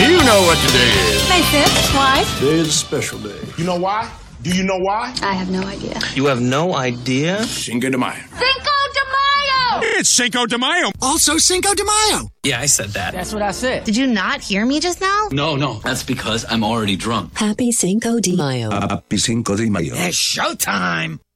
You know what today is. May 5th. Why? Today is a special day. You know why? Do you know why? I have no idea. You have no idea? Cinco de Mayo. Cinco de Mayo! It's Cinco de Mayo. Also Cinco de Mayo. Yeah, I said that. That's what I said. Did you not hear me just now? No, no. That's because I'm already drunk. Happy Cinco de Mayo. Happy Cinco de Mayo. It's showtime.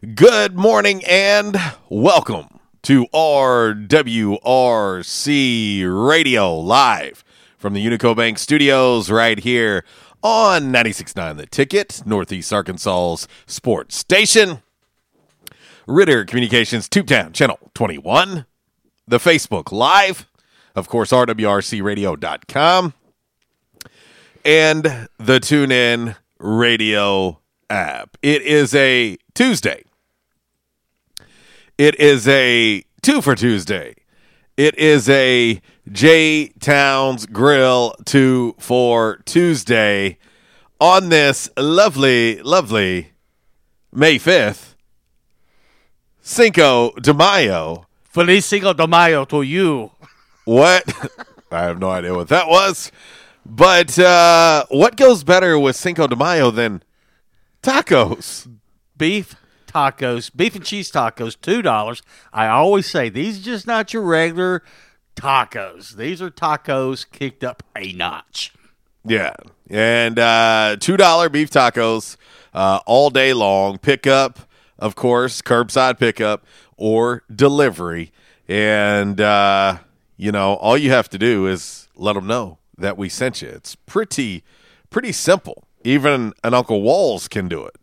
Good morning and welcome to RWRC Radio live from the Unico Bank Studios right here on 96.9 The Ticket, Northeast Arkansas's sports station. Ritter Communications Tubetown Channel 21, the Facebook Live, of course, RWRCRadio.com, and the TuneIn Radio app. It is a Tuesday. It is a two for Tuesday. It is a J Towns Grill two for Tuesday on this lovely, lovely May 5th, Cinco de Mayo. Feliz Cinco de Mayo to you. What? I have no idea what that was. But uh, what goes better with Cinco de Mayo than tacos? Beef tacos, beef and cheese tacos, two dollars. I always say these are just not your regular tacos. These are tacos kicked up a notch. Yeah. And uh, $2 beef tacos uh, all day long. Pickup, of course, curbside pickup or delivery. And, uh, you know, all you have to do is let them know that we sent you. It's pretty, pretty simple. Even an Uncle Walls can do it.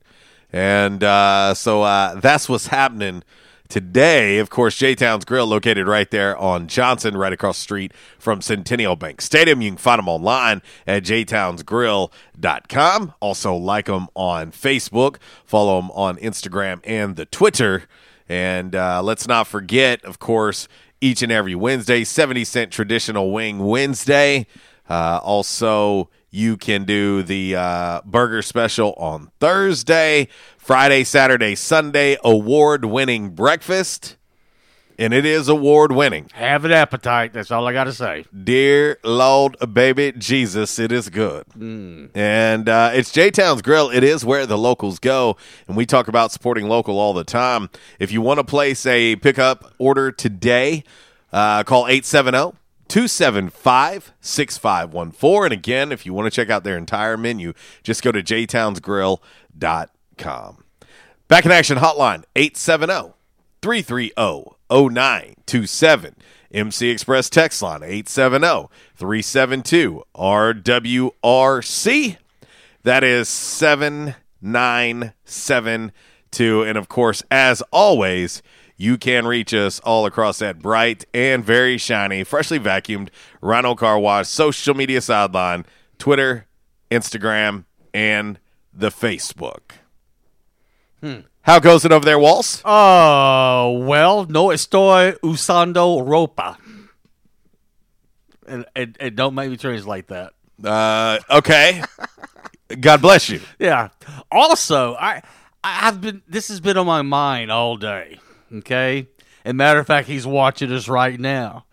And uh, so uh, that's what's happening today. Of course, J Town's Grill, located right there on Johnson, right across the street from Centennial Bank Stadium. You can find them online at jtownsgrill.com. Also, like them on Facebook, follow them on Instagram and the Twitter. And uh, let's not forget, of course, each and every Wednesday, 70 cent traditional wing Wednesday. Uh, also, you can do the uh, burger special on Thursday, Friday, Saturday, Sunday, award winning breakfast. And it is award winning. Have an appetite. That's all I got to say. Dear Lord, baby Jesus, it is good. And uh, it's J Town's Grill. It is where the locals go. And we talk about supporting local all the time. If you want to place a pickup order today, uh, call 870 275 6514. And again, if you want to check out their entire menu, just go to jtownsgrill.com. Back in action hotline 870 330 0927. MC Express text line 870 372 RWRC. That is 7972. And of course, as always, you can reach us all across that bright and very shiny, freshly vacuumed Rhino Car Wash social media sideline, Twitter, Instagram, and the Facebook. How goes it over there, Walls? Oh, well, no estoy usando ropa. And, and, and don't make me translate that. Uh, okay. God bless you. Yeah. Also, I I've been this has been on my mind all day. Okay. And matter of fact, he's watching us right now.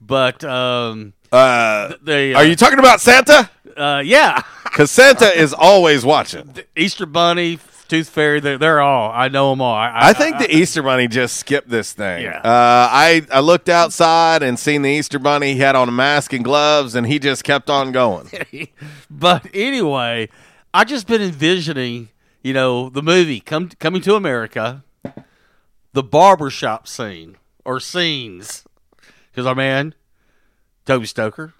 But um, Uh, they, are you talking about Santa? Uh, yeah. Because Santa is always watching. Easter Bunny, Tooth Fairy, they're, they're all. I know them all. I, I think the Easter Bunny just skipped this thing. Yeah. Uh, I I looked outside and seen the Easter Bunny. He had on a mask and gloves, and he just kept on going. but anyway, I just been envisioning, you know, the movie come coming to America, the barbershop scene or scenes, because our man Toby Stoker,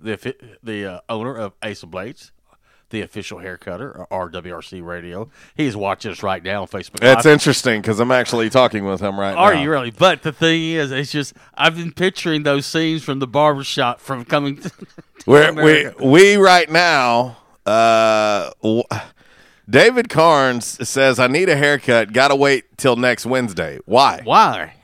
the the uh, owner of Ace of Blades, the official haircutter or RWRC Radio, he's watching us right now on Facebook. That's Live. interesting because I'm actually talking with him right Are now. Are you really? But the thing is, it's just I've been picturing those scenes from the barbershop from coming. To, to We're, we we right now. Uh, w- David Carnes says I need a haircut. Got to wait till next Wednesday. Why? Why?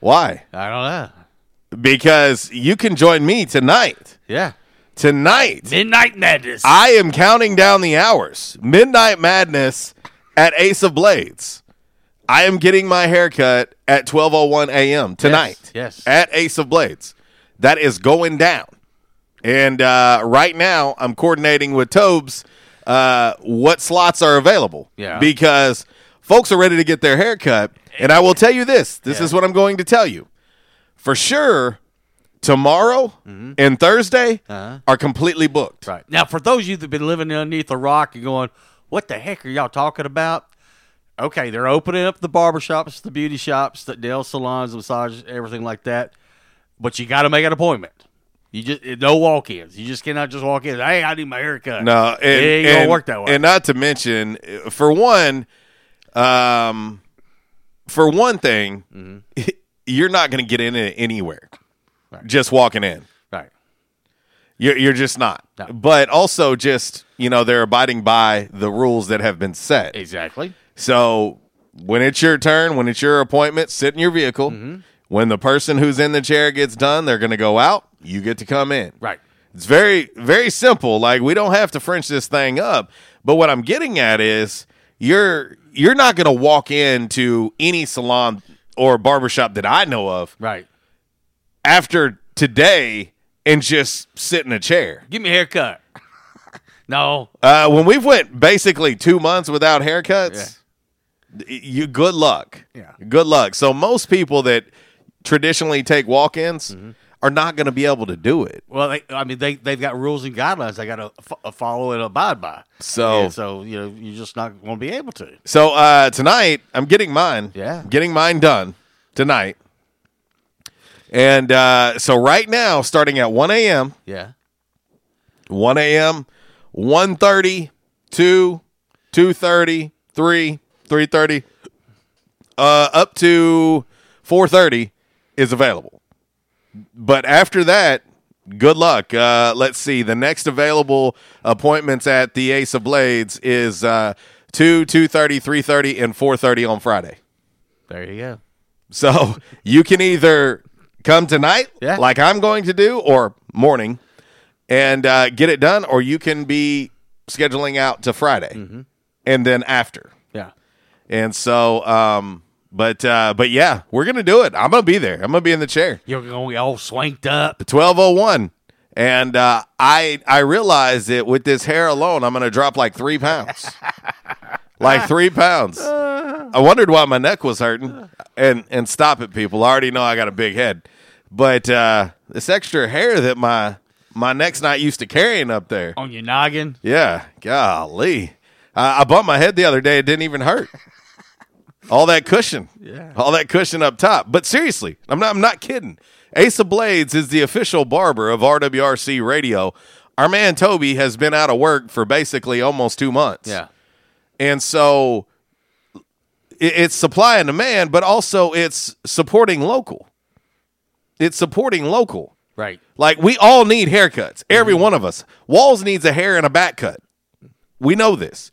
Why? I don't know. Because you can join me tonight. Yeah. Tonight. Midnight Madness. I am counting down the hours. Midnight Madness at Ace of Blades. I am getting my haircut at 12:01 a.m. tonight. yes. At Ace of Blades. That is going down. And uh, right now I'm coordinating with Tobes uh, what slots are available. Yeah. Because folks are ready to get their haircut. And I will tell you this. This Yeah. is what I'm going to tell you. For sure, tomorrow and Thursday Mm-hmm. Uh-huh. are completely booked. Right. Now, for those of you that have been living underneath a rock and going, what the heck are y'all talking about? Okay, they're opening up the barbershops, the beauty shops, the nail salons, massages, everything like that. But you got to make an appointment. You just no walk-ins. You just cannot just walk in. Hey, I need my haircut. No, and, it ain't and- gonna work that way. And not to mention, for one, um, for one thing, Mm-hmm. you're not going to get in it anywhere. Just walking in, right. you're, you're just not. No. But also, just you know, they're abiding by the rules that have been set. Exactly. So when it's your turn, when it's your appointment, sit in your vehicle. Mm-hmm. When the person who's in the chair gets done, they're going to go out. You get to come in. Right. It's very, very simple. Like we don't have to French this thing up. But what I'm getting at is you're you're not going to walk into any salon or barbershop that I know of Right. after today and just sit in a chair. Give me a haircut. no. Uh, when we've went basically two months without haircuts, you good luck. Yeah. good luck. So most people that traditionally take walk-ins Mm-hmm. are not going to be able to do it. Well, they, I mean, they they've got rules and guidelines they got to f- follow and abide by. So- And so you know, you're just not going to be able to. So uh, tonight, I'm getting mine. Yeah. getting mine done tonight. And uh, so right now, starting at 1 a.m., Yeah. 1 a.m., 1.30, 2, 2.30, 3, 3.30, uh, up to 4.30 is available. But after that, good luck. Uh, let's see. The next available appointments at the Ace of Blades is uh, 2, 2.30, 3.30, and 4.30 on Friday. There you go. So you can either come tonight, Yeah. like I'm going to do, or morning, and uh, get it done, or you can be scheduling out to Friday, Mm-hmm. and then after. Yeah. And so, um, but uh, but yeah, we're gonna do it. I'm gonna be there. I'm gonna be in the chair. You're going to be all swanked up. Twelve oh one. And uh, I I realized that with this hair alone, I'm gonna drop like three pounds. like three pounds. I wondered why my neck was hurting. And and stop it, people. I already know I got a big head. But uh, this extra hair that my my neck's not used to carrying up there. On your noggin. Yeah, golly. I bumped my head the other day. It didn't even hurt. All that cushion. Yeah. All that cushion up top. But seriously, I'm not I'm not kidding. Ace of Blades is the official barber of RWRC Radio. Our man Toby has been out of work for basically almost two months. Yeah. And so it's supply and demand, but also it's supporting local. It's supporting local. Right. Like we all need haircuts. Every Mm-hmm. one of us. Walls needs a hair and a back cut. We know this.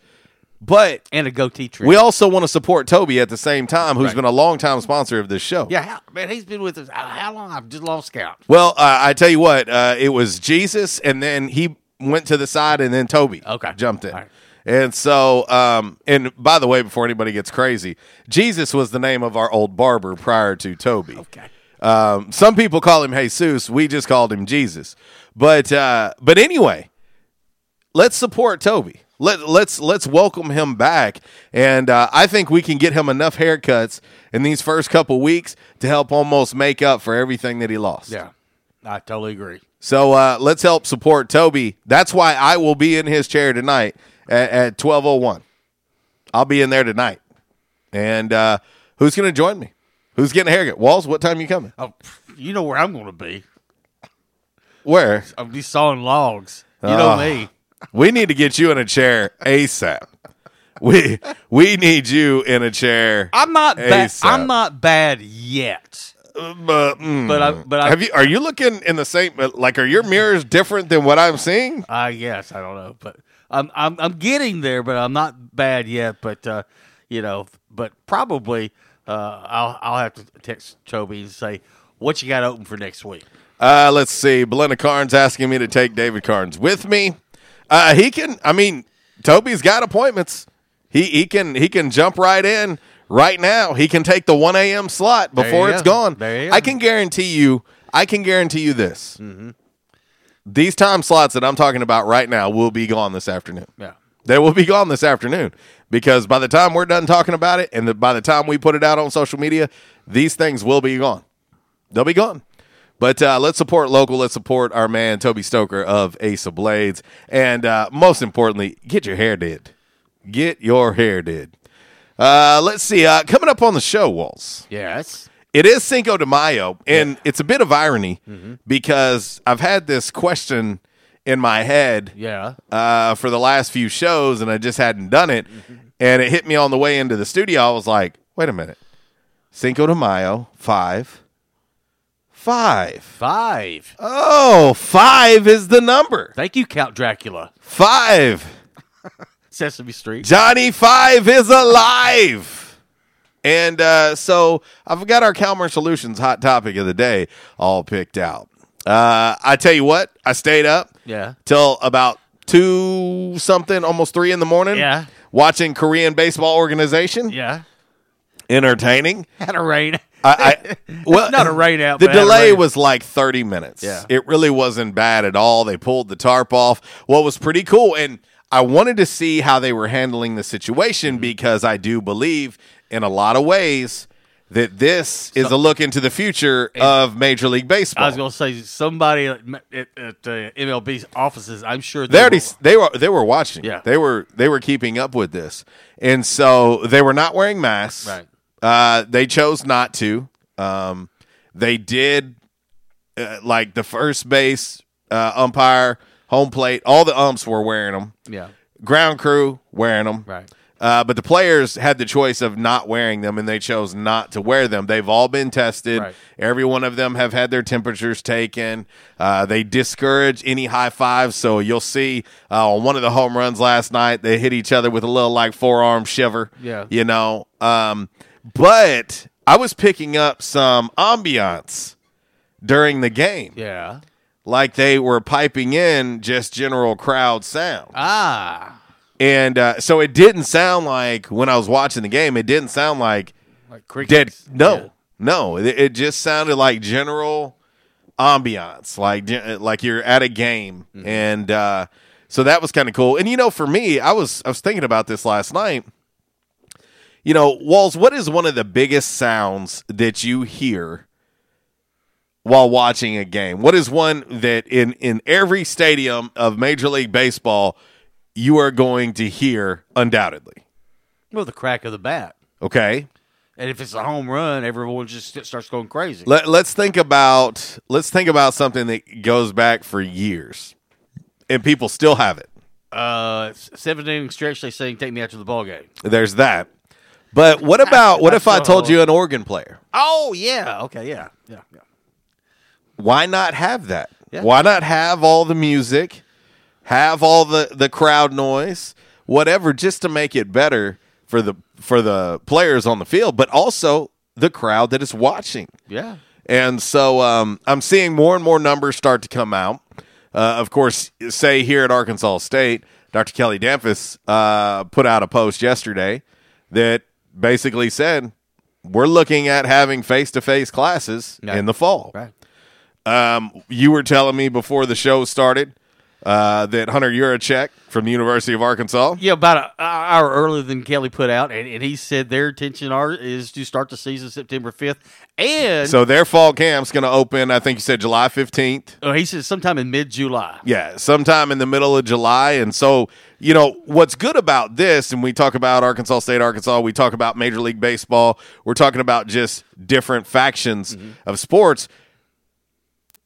But And a goatee trim. we also want to support Toby at the same time, who's Right. been a longtime sponsor of this show. yeah, how, man, he's been with us. How, long? I've just lost count. Well, uh, I tell you what, uh, it was Jesus, and then he went to the side, and then Toby Okay. jumped in. Right. And so, um, and by the way, before anybody gets crazy, Jesus was the name of our old barber prior to Toby. Okay. Um, some people call him Jesus. We just called him Jesus. But uh, but anyway, let's support Toby. Let let's let's welcome him back, and uh, I think we can get him enough haircuts in these first couple weeks to help almost make up for everything that he lost. Yeah, I totally agree. So uh, let's help support Toby. That's why I will be in his chair tonight at, at twelve oh one. I'll be in there tonight, and uh, who's going to join me? Who's getting a haircut? Walls, what time you coming? Oh, you know where I'm going to be. Where? I'll be sawing logs. You know Oh. me. We need to get you in a chair ASAP. We we need you in a chair. I'm not bad. ASAP. I'm not bad yet. But mm, But I- but I- have you? Are you looking in the same? Like, are your mirrors different than what I'm seeing? I guess I don't know, but I'm I'm I'm getting there, but I'm not bad yet. But uh, you know, but probably uh, I'll I'll have to text Toby and say what you got open for next week. Uh, let's see. Belinda Carnes asking me to take David Carnes with me. Uh, he can. I mean, Toby's got appointments. He he can he can jump right in right now. He can take the one a.m. slot before it's gone. There you go. I can guarantee you. I can guarantee you this. Mm-hmm. These time slots that I'm talking about right now will be gone this afternoon. Yeah. They will be gone this afternoon because by the time we're done talking about it, and the, by the time we put it out on social media, these things will be gone. They'll be gone. But uh, let's support local. Let's support our man Toby Stoker of Ace of Blades, and uh, most importantly, get your hair did. Get your hair did. Uh, let's see. Uh, coming up on the show, Walls. Yes. It is Cinco de Mayo, and it's a bit of irony because I've had this question in my head Yeah. uh, for the last few shows, and I just hadn't done it. And it hit me on the way into the studio. I was like, wait a minute. Cinco de Mayo, five. Five. Five. Oh, five is the number. Thank you, Count Dracula. Five. Sesame Street. Johnny Five is alive. And uh, so I've got our Calmer Solutions hot topic of the day all picked out. Uh, I tell you what, I stayed up Yeah. till about two something, almost three in the morning. Yeah. Watching Korean baseball organization. Yeah. Entertaining. Had a rain. I, I well, Not a rain out, The but had a delay rain. was like thirty minutes. Yeah. it really wasn't bad at all. They pulled the tarp off. What was pretty cool, and I wanted to see how they were handling the Mm-hmm. situation because I do believe, in a lot of ways, that this is a look into the future of Major League Baseball. I was going to say somebody at, at, at uh, MLB offices. I'm sure they already will- they were they were watching. Yeah. they were they were keeping up with this, and so they were not wearing masks. Right. Uh, they chose not to. Um, they did uh, like the first base uh, umpire, home plate. All the umps were wearing them. Yeah. Ground crew wearing them. Right. Uh, but the players had the choice of not wearing them, and they chose not to wear them. They've all been tested. Right. Every one of them have had their temperatures taken. Uh, they discourage any high fives. So you'll see uh, on one of the home runs last night, they hit each other with a little like forearm shiver. Yeah. You know, um, but I was picking up some ambiance during the game, Yeah. like they were piping in just general crowd sound. Ah. And uh, so it didn't sound like when I was watching the game, it didn't sound like Like dead. crickets. No, Yeah. no, it, it just sounded like general ambiance, like like you're at a game, Mm-hmm. and uh, so that was kind of cool. And you know, for me, I was I was thinking about this last night. You know, Walls, what is one of the biggest sounds that you hear while watching a game? What is one that in in every stadium of Major League Baseball you are going to hear undoubtedly? Well, the crack of the bat. Okay. And if it's a home run, everyone just starts going crazy. Let, let's think about let's think about something that goes back for years, and people still have it. Uh, seven inning stretch. They saying take me out to the ball game. There's that, But what about what if I told you an organ player? Oh yeah. Okay. Yeah. Yeah. Yeah. Why not have that? Yeah. Why not have all the music, have all the the crowd noise, whatever, just to make it better for the for the players on the field, but also the crowd that is watching. Yeah. And so um, I'm seeing more and more numbers start to come out. Uh, of course, say here at Arkansas State, Dr. Kelly Damphousse uh, put out a post yesterday that basically said we're looking at having face to face classes in the fall. Right. Um, you were telling me before the show started uh, that Hunter Yurachek from the University of Arkansas. Yeah, about an hour earlier than Kelly put out, and, and he said their intention are is to start the season September fifth, and So their fall camp's going to open. I think you said July fifteenth. oh, he said sometime in mid July. Yeah, sometime in the middle of July. And so, you know, what's good about this, and we talk about Arkansas State, Arkansas, we talk about Major League Baseball, we're talking about just different factions of sports.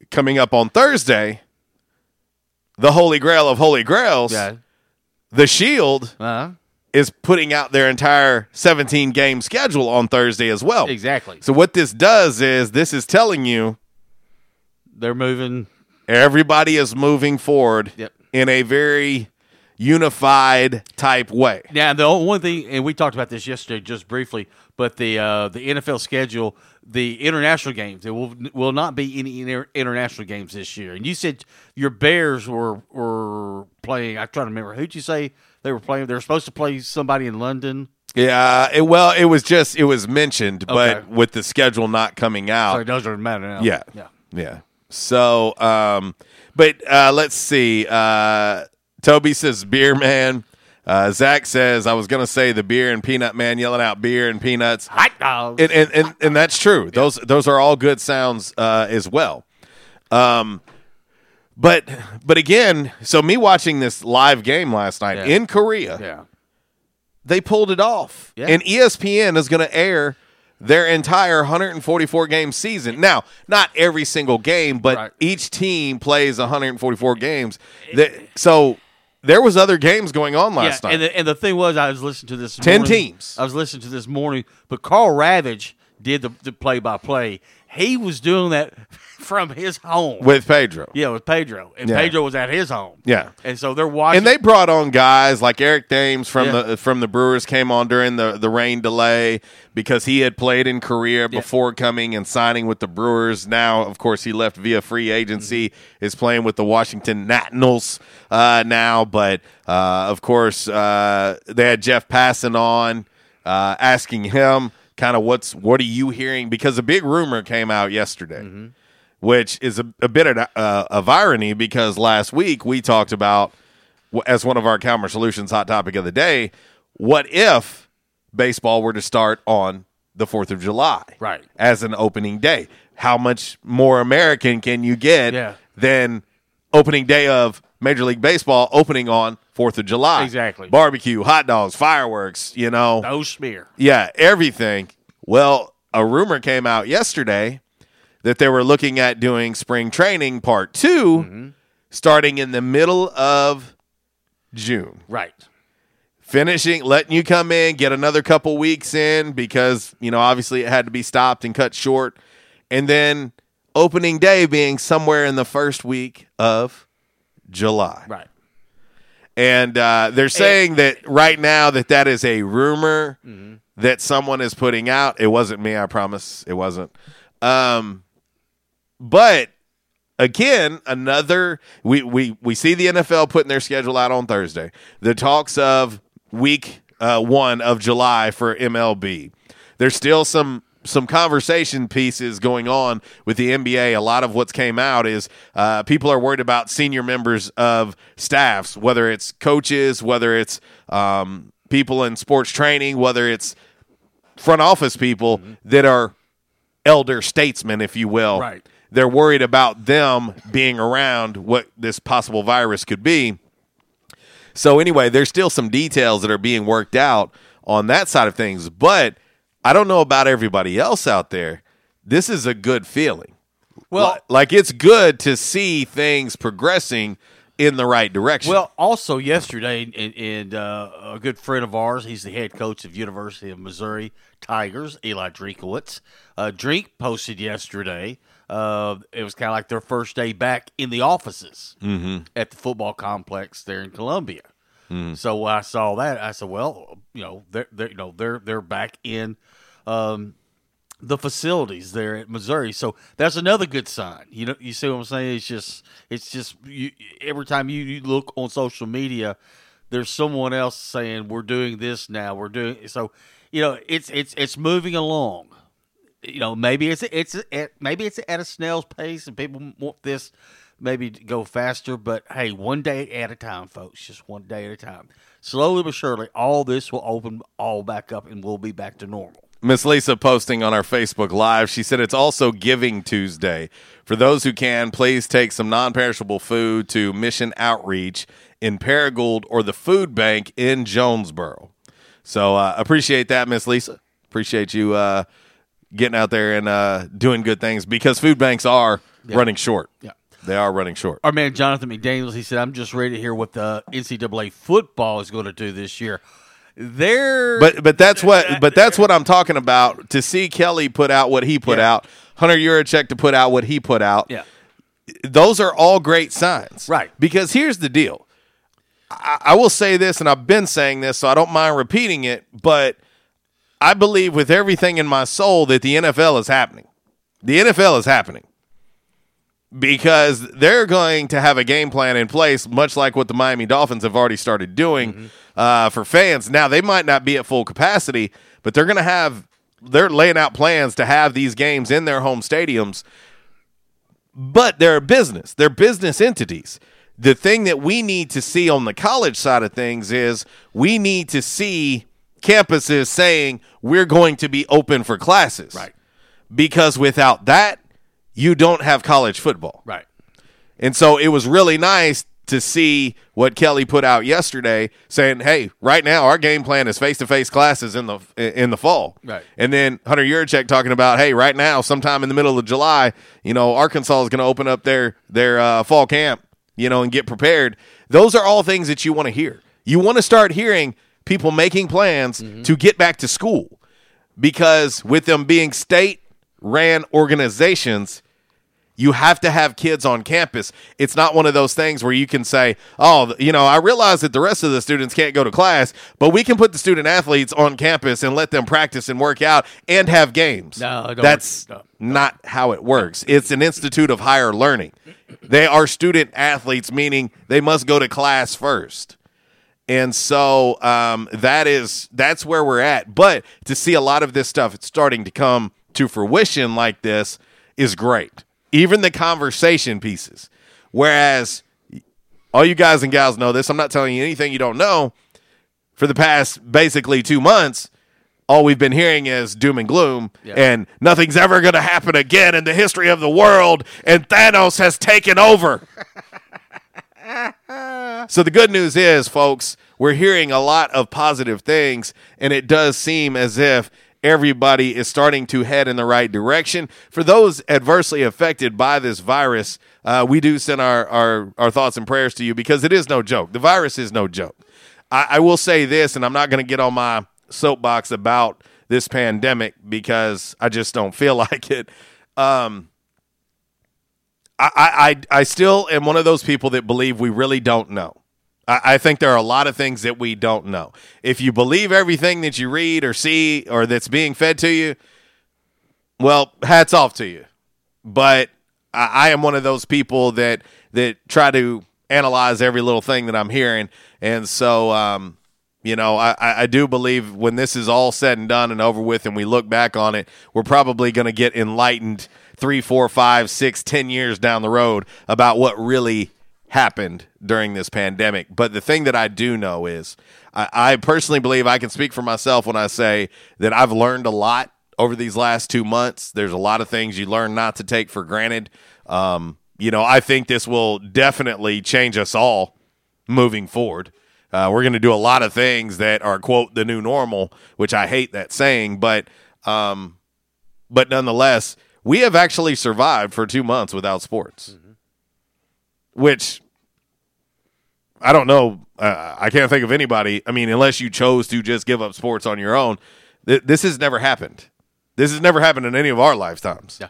Coming up on Thursday, the Holy Grail of Holy Grails, Yeah. the Shield, Uh-huh. is putting out their entire 17 game schedule on Thursday as well. Exactly. So, what this does is this is telling you They're moving. everybody is moving forward Yep. in a very unified type way. Now, the only one thing, and we talked about this yesterday just briefly, but the uh, the NFL schedule, the international games, there will will not be any inter- international games this year. And you said your Bears were were playing. I'm trying to remember who'd you say they were playing. They were supposed to play somebody in London. Yeah, it, well, it was just it was mentioned, but with the schedule not coming out, So it doesn't matter now. yeah, yeah. yeah. So, um, but uh, let's see. Uh, Toby says beer man. Uh, Zach says I was gonna say the beer and peanut man yelling out beer and peanuts. Hot dogs. and and, and, and that's true. Those those are all good sounds uh, as well. Um, but but again, so me watching this live game last night Yeah. in Korea, yeah. they pulled it off, Yeah. and ESPN is going to air their entire 144 game season. Now, not every single game, but Right. each team plays 144 games. That- so there was other games going on last yeah, night. And the, and the thing was, I was listening to this. 10 morning- teams. I was listening to this morning, but Karl Ravech did the, the play-by-play. He was doing that from his home with Pedro. Yeah, with Pedro, and Yeah. Pedro was at his home. Yeah. and so they're watching. And they brought on guys like Eric Thames from Yeah. the from the Brewers came on during the the rain delay because he had played in Korea before coming and signing with the Brewers. Now, of course, he left via free agency. Mm-hmm. Is playing with the Washington Nationals uh, now, but uh, of course, uh, they had Jeff Passan on uh, asking him kind of what's what are you hearing because a big rumor came out yesterday Mm-hmm. which is a, a bit of, uh, of irony because last week we talked about as one of our Calmer Solutions hot topic of the day. What if baseball were to start on the Fourth of July, Right. as an opening day? How much more American can you get Yeah. than opening day of Major League Baseball opening on Fourth of July? Exactly. Barbecue, hot dogs, fireworks. You know, no smear. yeah, everything. Well, a rumor came out yesterday that they were looking at doing spring training part 2 mm-hmm. starting in the middle of June. Right. Finishing, letting you come in, get another couple weeks in because, you know, obviously it had to be stopped and cut short. And then opening day being somewhere in the first week of July. Right. And uh, they're saying that right now that that is a rumor that someone is putting out. It wasn't me, I promise. It wasn't. Um, but again, another we, we we see the NFL putting their schedule out on Thursday. The talks of week uh, one of July for MLB. There's still some some conversation pieces going on with the NBA. A lot of what's came out is uh, people are worried about senior members of staffs, whether it's coaches, whether it's um, people in sports training, whether it's front office people that are elder statesmen, if you will. Right. They're worried about them being around what this possible virus could be. So anyway, there's still some details that are being worked out on that side of things, but I don't know about everybody else out there. This is a good feeling. Well- Li- like it's good to see things progressing in the right direction. Well, also yesterday, and, and uh, a good friend of ours, he's the head coach of University of Missouri Tigers, Eli Drinkwitz. Uh, Drink posted yesterday. Uh, it was kind of like their first day back in the offices Mhm. at the football complex there in Columbia. Mhm. So I saw that, I said, "Well, you know, they're, they're you know they're they're back in um, the facilities there at Missouri. So that's another good sign. You know, you see what I'm saying? It's just, it's just you, every time you, you look on social media, there's someone else saying we're doing this now. We're doing so. You know, it's it's it's moving along. You know, maybe it's it's maybe it's at a snail's pace, and people want this maybe go faster. But hey, one day at a time, folks. Just one day at a time. Slowly but surely, all this will open all back up, and we'll be back to normal. Miss Lisa posting on our Facebook Live. She said it's also Giving Tuesday. For those who can, please take some non perishable food to Mission Outreach in Paragould or the Food Bank in Jonesboro. So uh, appreciate that, Miss Lisa. Appreciate you uh, getting out there and uh, doing good things because food banks are Yeah. running short. Yeah. They are running short. Our man Jonathan McDaniels, he said, "I'm just ready to hear what the NCAA football is going to do this year." They're But but that's what but that's what I'm talking about. To see Kelly put out what he put Yeah. out, Hunter Yurachek to put out what he put out. Yeah. Those are all great signs. Right. Because here's the deal. I, I will say this, and I've been saying this, so I don't mind repeating it, but I believe with everything in my soul that the NFL is happening. The NFL is happening. Because they're going to have a game plan in place, much like what the Miami Dolphins have already started doing uh, for fans. Now, they might not be at full capacity, but they're going to have, they're laying out plans to have these games in their home stadiums but they're a business. They're business entities. The thing that we need to see on the college side of things is we need to see campuses saying we're going to be open for classes. Right. Because without that, you don't have college football. right. And so it was really nice to see what Kelly put out yesterday saying, "Hey, right now our game plan is face-to-face classes in the in the fall." Right. And then Hunter Yurachek talking about, "Hey, right now sometime in the middle of July, you know, Arkansas is going to open up their their uh, fall camp, you know, and get prepared." Those are all things that you want to hear. You want to start hearing people making plans to get back to school because with them being state ran organizations, you have to have kids on campus. It's not one of those things where you can say, "Oh, you know, I realize that the rest of the students can't go to class, but we can put the student athletes on campus and let them practice and work out and have games." No, that's work. not how it works. It's an institute of higher learning. They are student athletes, meaning they must go to class first. And so um, that is that's where we're at. But to see a lot of this stuff starting to come to fruition like this is great. Even the conversation pieces. Whereas all you guys and gals know this, I'm not telling you anything you don't know. For the past basically two months, all we've been hearing is doom and gloom, Yeah. and nothing's ever going to happen again in the history of the world, and Thanos has taken over. So the good news is, folks, we're hearing a lot of positive things, and it does seem as if everybody is starting to head in the right direction. For those adversely affected by this virus, uh, we do send our, our, our thoughts and prayers to you because it is no joke. The virus is no joke. I, I will say this, and I'm not going to get on my soapbox about this pandemic because I just don't feel like it. Um, I, I, I still am one of those people that believe we really don't know. I, think there are a lot of things that we don't know. If you believe everything that you read or see or that's being fed to you, well, hats off to you. But I, am one of those people that that try to analyze every little thing that I'm hearing, and so um, you know, I, I I do believe when this is all said and done and over with, and we look back on it, we're probably going to get enlightened three, four, five, six, ten years down the road about what really happened during this pandemic. But the thing that I do know is, I, I personally believe I can speak for myself when I say that I've learned a lot over these last two months. There's a lot of things you learn not to take for granted. Um, you know, I think this will definitely change us all moving forward. Uh, we're going to do a lot of things that are quote the new normal, which I hate that saying, but um, but nonetheless, we have actually survived for two months without sports, which I don't know. Uh, I can't think of anybody. I mean, unless you chose to just give up sports on your own, th- this has never happened. This has never happened in any of our lifetimes. Yeah.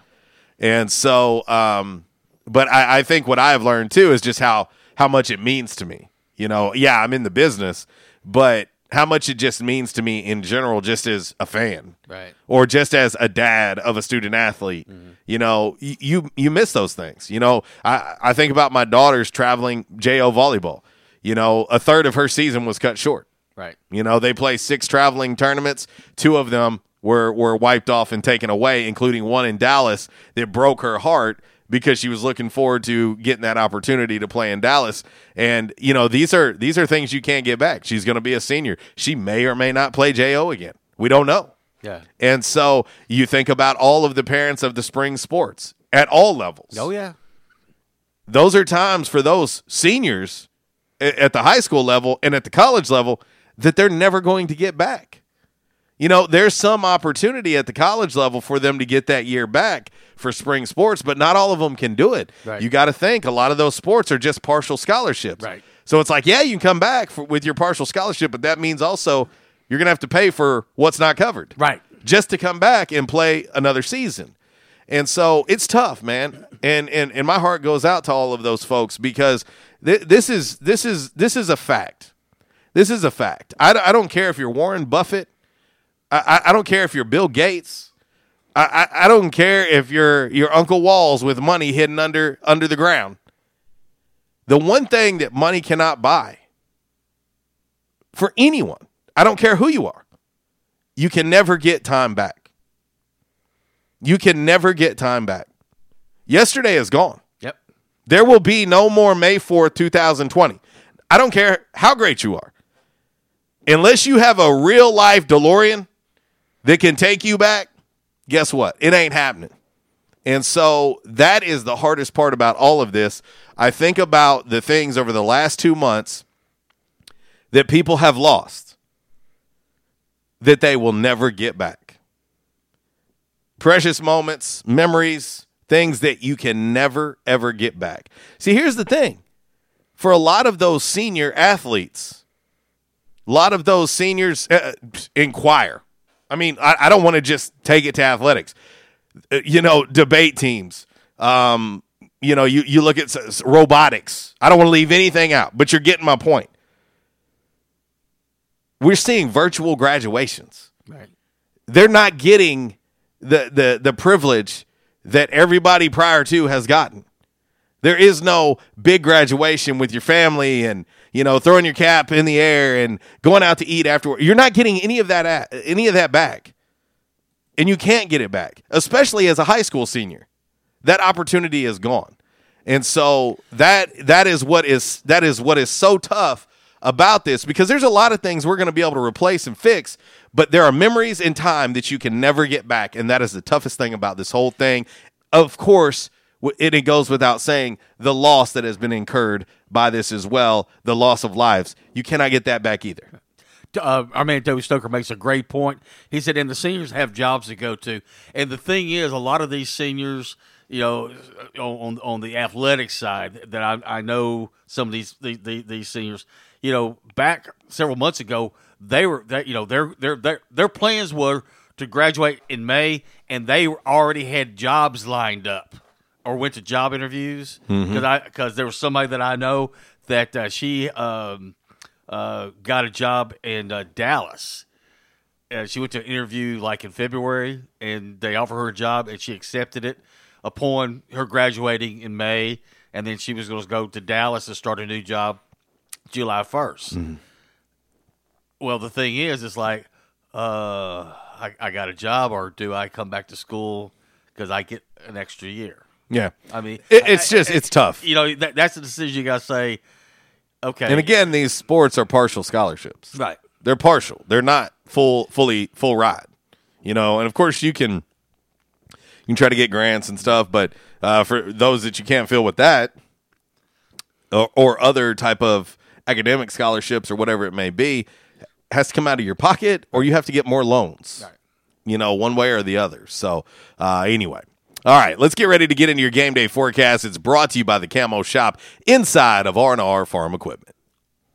And so, um, but I, I think what I have learned too is just how how much it means to me. You know, yeah, I'm in the business, but how much it just means to me in general, just as a fan, Right. or just as a dad of a student athlete. Mm-hmm. You know, y- you you miss those things. You know, I I think about my daughter's traveling JO volleyball. You know, a third of her season was cut short. Right. You know, they play six traveling tournaments. Two of them were were wiped off and taken away, including one in Dallas that broke her heart because she was looking forward to getting that opportunity to play in Dallas. And you know, these are these are things you can't get back. She's going to be a senior. She may or may not play JO again. We don't know. Yeah. And so you think about all of the parents of the spring sports at all levels Oh yeah. those are times for those seniors at the high school level and at the college level that they're never going to get back. You know, there's some opportunity at the college level for them to get that year back for spring sports, but not all of them can do it. Right. You got to think a lot of those sports are just partial scholarships. Right. So it's like, yeah, you can come back for, with your partial scholarship, but that means also you're going to have to pay for what's not covered Right. just to come back and play another season. And so it's tough, man. And and and my heart goes out to all of those folks because th- this is this is this is a fact. This is a fact. I, d- I don't care if you're Warren Buffett. I, I, I don't care if you're Bill Gates. I, I, I don't care if you're your Uncle Walls with money hidden under under the ground. The one thing that money cannot buy for anyone, I don't care who you are, you can never get time back. You can never get time back. Yesterday is gone. Yep. There will be no more May 4th, 2020. I don't care how great you are. Unless you have a real life DeLorean that can take you back, guess what? It ain't happening. And so that is the hardest part about all of this. I think about the things over the last two months that people have lost that they will never get back. Precious moments, memories, things that you can never, ever get back. See, here's the thing for a lot of those senior athletes, a lot of those seniors uh, inquire. I mean, I, I don't want to just take it to athletics. Uh, You know, debate teams. Um, you know, you, you look at robotics. I don't want to leave anything out, but you're getting my point. We're seeing virtual graduations. Right. They're not getting the the the privilege that everybody prior to has gotten. There is no big graduation with your family and you know throwing your cap in the air and going out to eat afterward. You're not getting any of that at, any of that back, and you can't get it back, especially as a high school senior. That opportunity is gone, and so that that is what is that is what is so tough about this because there's a lot of things we're going to be able to replace and fix, but there are memories in time that you can never get back, and that is the toughest thing about this whole thing. Of course, it, it goes without saying the loss that has been incurred by this as well, the loss of lives. You cannot get that back either. uh, our man Toby Stoker makes a great point. He said, and the seniors have jobs to go to, and the thing is, a lot of these seniors, you know, on on the athletic side, that I, I know some of these these, these seniors, you know, back several months ago, they were that you know their their their their plans were to graduate in May, and they already had jobs lined up or went to job interviews because I because there was somebody that I know that uh, she um, uh, got a job in uh, Dallas. Uh, she went to an interview like in February, and they offered her a job, and she accepted it upon her graduating in May, and then she was going to go to Dallas and start a new job July 1st Well, the thing is, it's like, uh, I, I got a job, or do I come back to school because I get an extra year? Yeah. I mean, It- it's just- it's tough. You know, that, that's the decision you got to say. Okay, And again, these sports are partial scholarships. Right. They're partial. They're not full, fully full ride. You know, and of course you can you can try to get grants and stuff, but uh, for those that you can't fill with that, or, or other type of academic scholarships or whatever it may be, has to come out of your pocket, or you have to get more loans. You know, one way or the other. So, uh, anyway. All right, let's get ready to get into your game day forecast. It's brought to you by the Camo Shop inside of R&R Farm Equipment.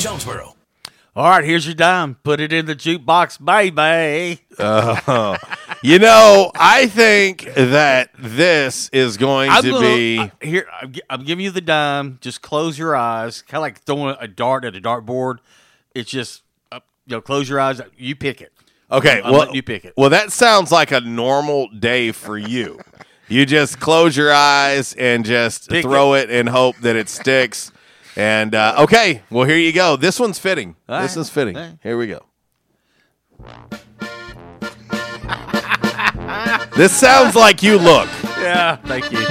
Jonesboro. All right, here's your dime. Put it in the jukebox, baby. Uh, you know, I think that this is going I'm to gonna- be. uh, here. I'm, I'm giving you the dime. Just close your eyes, kind of like throwing a dart at a dartboard. It's just, uh, you know, close your eyes. You pick it. Okay, I'm, I'm well, you pick it. well, that sounds like a normal day for you. You just close your eyes and just Pick throw it. and hope that it sticks. And uh, okay, well, here you go. This one's fitting. All this right. is fitting. Right. Here we go. this sounds like you look. Yeah, thank you.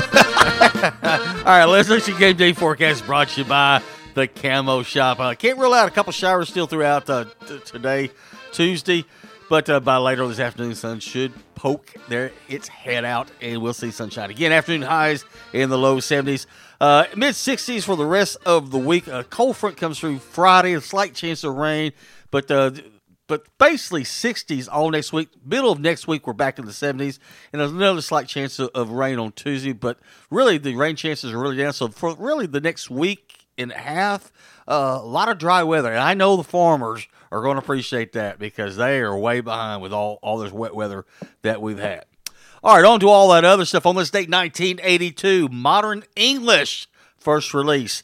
All right, let's look at your game day forecast brought to you by the Camo Shop. I can't rule out a couple showers still throughout uh, t- today, Tuesday, but uh, by later this afternoon, sun should poke there its head out, and we'll see sunshine again. Afternoon highs in the low 70s, uh, mid 60s for the rest of the week. A cold front comes through Friday, a slight chance of rain, but uh, but basically 60s all next week. Middle of next week, we're back in the 70s, and there's another slight chance of, of rain on Tuesday. But really, the rain chances are really down. So for really the next week and a half, uh, a lot of dry weather. And I know the farmers are going to appreciate that because they are way behind with all all this wet weather that we've had. All right, on to all that other stuff. On this date, 1982, Modern English first release.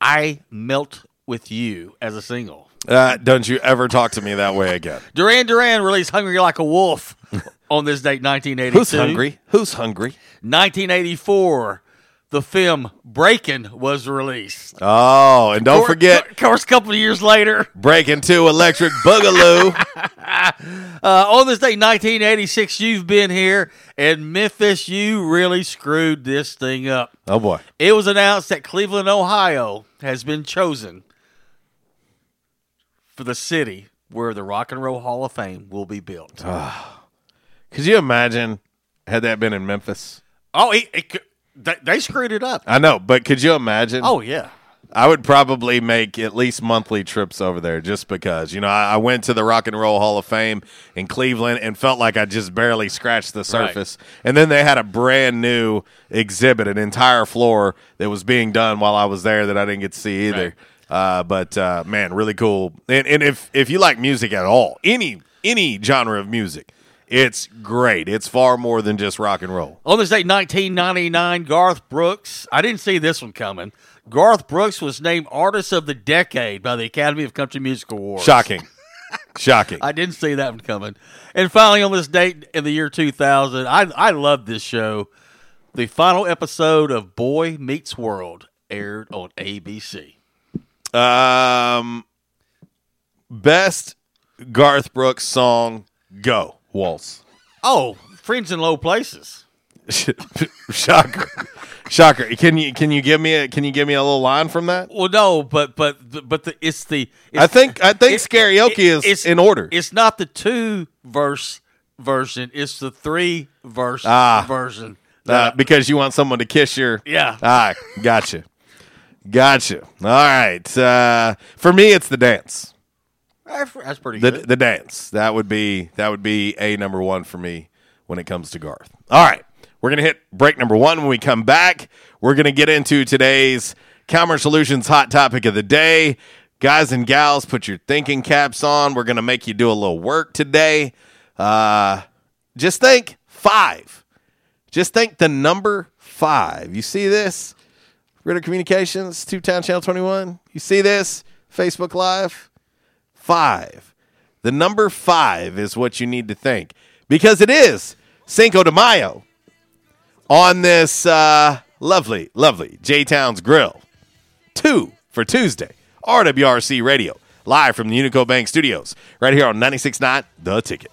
I melt with you as a single. Uh, don't you ever talk to me that way again. Duran Duran released Hungry Like a Wolf on this date, 1982. Who's hungry? Who's hungry? 1984, the film Breaking was released. Oh, and don't forget, Of course, a couple of years later, Breaking Two Electric Boogaloo. uh, on this day, 1986, you've been here, and Memphis, you really screwed this thing up. oh boy. It was announced that Cleveland, Ohio has been chosen for the city where the Rock and Roll Hall of Fame will be built. Could you imagine had that been in Memphis? Oh, it, it, could- they, they screwed it up. I know, but could you imagine? Oh, yeah. I would probably make at least monthly trips over there just because. You know, I, I went to the Rock and Roll Hall of Fame in Cleveland and felt like I just barely scratched the surface. And then they had a brand new exhibit, an entire floor that was being done while I was there that I didn't get to see either. Uh, but uh, man, really cool. And, and if if you like music at all, any any genre of music, it's great. It's far more than just rock and roll. On this date, 1999, Garth Brooks. I didn't see this one coming. Garth Brooks was named Artist of the Decade by the Academy of Country Music Awards. Shocking, shocking. I didn't see that one coming. And finally, on this date in the year 2000, I I love this show. The final episode of Boy Meets World aired on ABC. Um, best Garth Brooks song, go Waltz. Oh, Friends in Low Places. Shocker, shocker. Can you can you give me a can you give me a little line from that? Well, no, but but but the, it's the. It's, I think I think it's- karaoke is it's- in order. It's not the two verse version. It's the three verse Ah. version. Uh, because you want someone to kiss your Yeah. Ah, gotcha, gotcha. All right. Uh, for me, it's the dance. That's pretty The good. the dance that would be that would be a number one for me when it comes to Garth. All right, we're gonna hit break number one. When we come back, we're gonna get into today's Calmer Solutions hot topic of the day. Guys and gals, put your thinking caps on. We're gonna make you do a little work today. Uh, just think five. Just think the number five. You see this? Ritter Communications, Tubetown Channel 21. You see this? Facebook Live? Five. The number five is what you need to think because it is Cinco de Mayo on this uh, lovely, lovely J Town's Grill. Two for Tuesday. RWRC Radio, live from the Unico Bank Studios, right here on 96.9 The Ticket.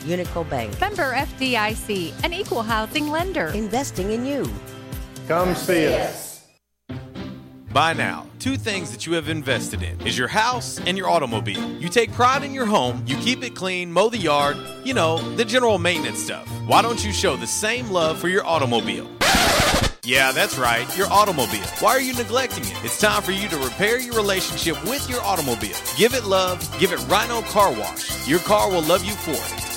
Unico Bank. Member FDIC, an equal housing lender. Investing in you. Come see us. By now, two things that you have invested in is your house and your automobile. You take pride in your home, you keep it clean, mow the yard, you know, the general maintenance stuff. Why don't you show the same love for your automobile? Yeah, that's right, your automobile. Why are you neglecting it? It's time for you to repair your relationship with your automobile. Give it love, give it Rhino Car Wash. Your car will love you for it.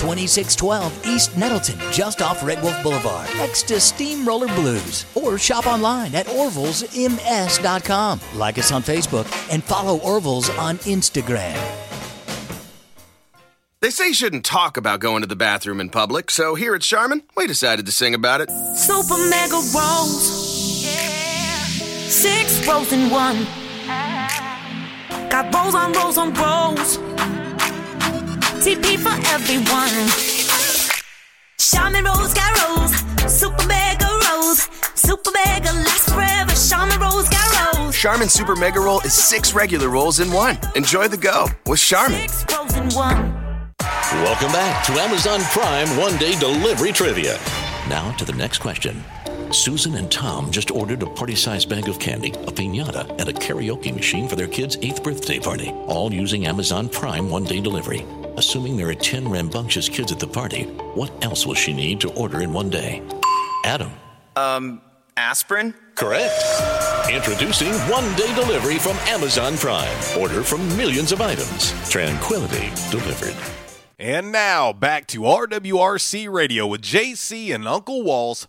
2612 East Nettleton, just off Red Wolf Boulevard, next to Steamroller Blues. Or shop online at orvillesms.com. Like us on Facebook and follow Orville's on Instagram. They say you shouldn't talk about going to the bathroom in public, so here at Charmin, we decided to sing about it. Super mega rolls. Six rolls in one. Got rolls on rolls on rolls. TP for everyone. Charmin rolls got rolls. Super mega rolls. Super mega lasts forever. Charmin rolls got rolls. Charmin Super Mega Roll is six regular rolls in one. Enjoy the go with Charmin. Six rolls in one. Welcome back to Amazon Prime One Day Delivery Trivia. Now to the next question. Susan and Tom just ordered a party sized bag of candy, a pinata, and a karaoke machine for their kid's eighth birthday party, all using Amazon Prime One Day Delivery. Assuming there are 10 rambunctious kids at the party, what else will she need to order in one day? Adam. Um, aspirin? Correct. Introducing one day delivery from Amazon Prime. Order from millions of items. Tranquility delivered. And now back to RWRC Radio with JC and Uncle Walls,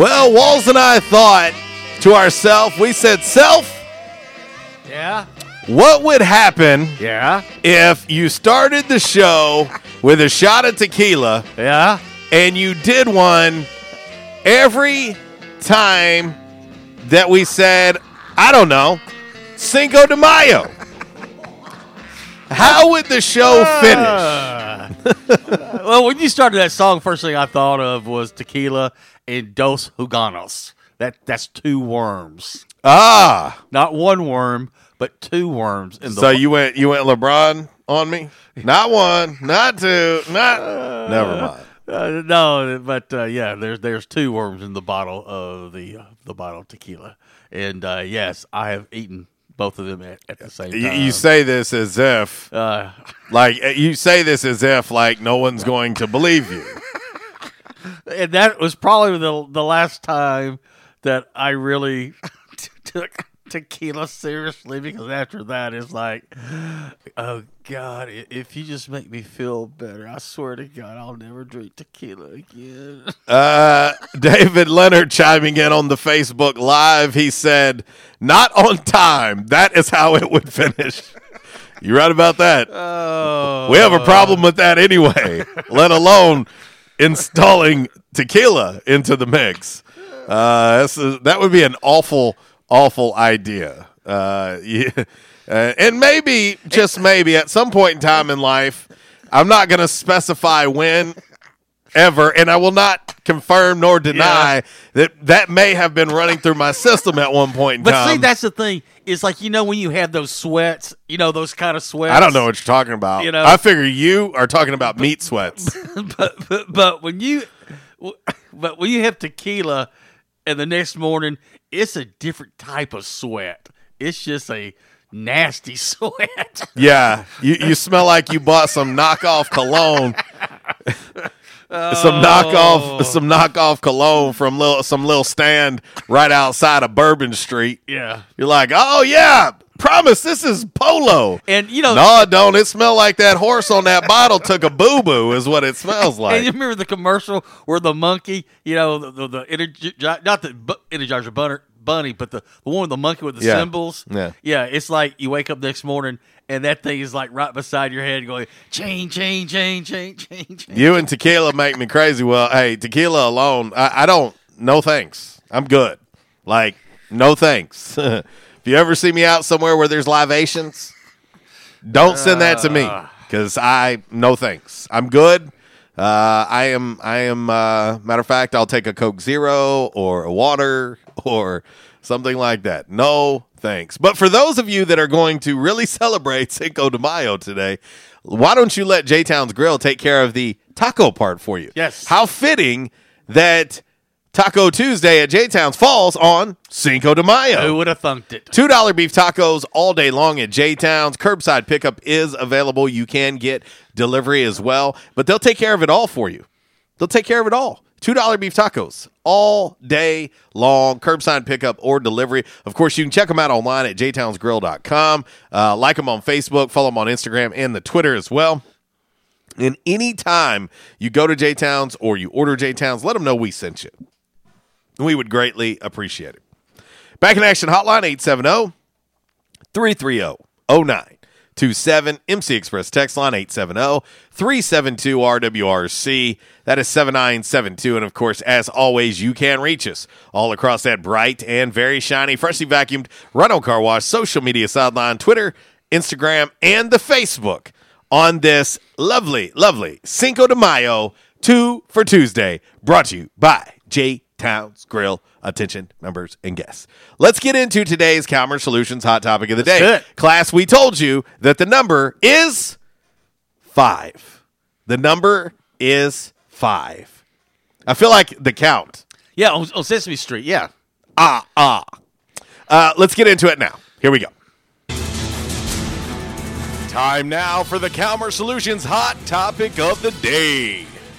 Well, Walls and I thought to ourselves, we said, Self, Yeah. what would happen Yeah. if you started the show with a shot of tequila Yeah. and you did one every time that we said, I don't know, Cinco de Mayo? How would the show finish? Ah. Uh, well, when you started that song, first thing I thought of was tequila and dos gusanos. That that's two worms, Ah, not one worm, but two worms in the. so you went you went LeBron on me? Not one, not two, not. Never mind. Uh, no, but uh, yeah, there's there's two worms in the bottle of the uh, the bottle of tequila, and uh, yes, I have eaten both of them at, at the same time. You, you say this as if, Uh, like, uh, you say this as if, like, no one's going to believe you. and that was probably the the last time that I really took tequila seriously because after that it's like, oh God, if you just make me feel better, I swear to God, I'll never drink tequila again. Uh, David Leonard chiming in on the Facebook Live. He said, "Not on time. That is how it would finish." You're right about that? Oh, we have a problem with that anyway. let alone installing tequila into the mix. Uh, is, that would be an awful, awful idea. Uh, yeah. Uh, and maybe, just maybe, at some point in time in life, I'm not going to specify when ever, and I will not confirm nor deny that that may have been running through my system at one point in But time. see, that's the thing. It's like you know when you have those sweats, you know those kind of sweats. I don't know what you're talking about. You know- I figure you are talking about meat sweats. but, but but when you but when you have tequila and the next morning it's a different type of sweat it's just a nasty sweat yeah, you, you smell like you bought some knockoff cologne. some knockoff, oh. some knockoff cologne from little, some little stand right outside of Bourbon Street. yeah You're like, oh yeah, promise this is Polo. and you know No, it don't. It smell like that horse on that bottle took a boo boo. Is what it smells and like. you remember the commercial where the monkey you know the the, the Energizer- not the bu- energizer bunny bunny but the, the one with the monkey with the Yeah. cymbals Yeah. yeah it's like you wake up next morning and that thing is like right beside your head going chain chain chain chain chain chain You and tequila make me crazy. Well, hey, tequila alone, I, I don't. No thanks. I'm good. Like, no thanks. if you ever see me out somewhere where there's libations, don't send that to me because I no thanks. I'm good. Uh, I am. I am. Uh, matter of fact, I'll take a Coke Zero or a water or something like that. No thanks. But for those of you that are going to really celebrate Cinco de Mayo today, why don't you let J Town's Grill take care of the taco part for you? Yes. How fitting that Taco Tuesday at J Town's falls on Cinco de Mayo. who would have thunked it Two dollar beef tacos all day long at J Towns. Curbside pickup is available. You can get delivery as well, but they'll take care of it all for you. They'll take care of it all. $2 beef tacos all day long, curbside pickup or delivery. Of course, you can check them out online at jtownsgrill.com. Uh, like them on Facebook, follow them on Instagram and the Twitter as well. And anytime you go to J Towns or you order J Towns, let them know we sent you. We would greatly appreciate it. Back in action hotline 870 330 0927. MC Express text line 870 372 RWRC. That is 7972. And of course, as always, you can reach us all across that bright and very shiny, freshly vacuumed Rhino Car Wash social media sideline, Twitter, Instagram, and the Facebook on this lovely, lovely Cinco de Mayo, two for Tuesday, brought to you by J Towns Grill. Attention, members and guests. Let's get into today's Calmer Solutions hot topic of the day. it. Class, we told you that the number is five. The number is five. I feel like the count. Yeah, on, on Sesame Street. Yeah. Ah, ah. Uh, let's get into it now. Here we go. Time now for the Calmer Solutions hot topic of the day.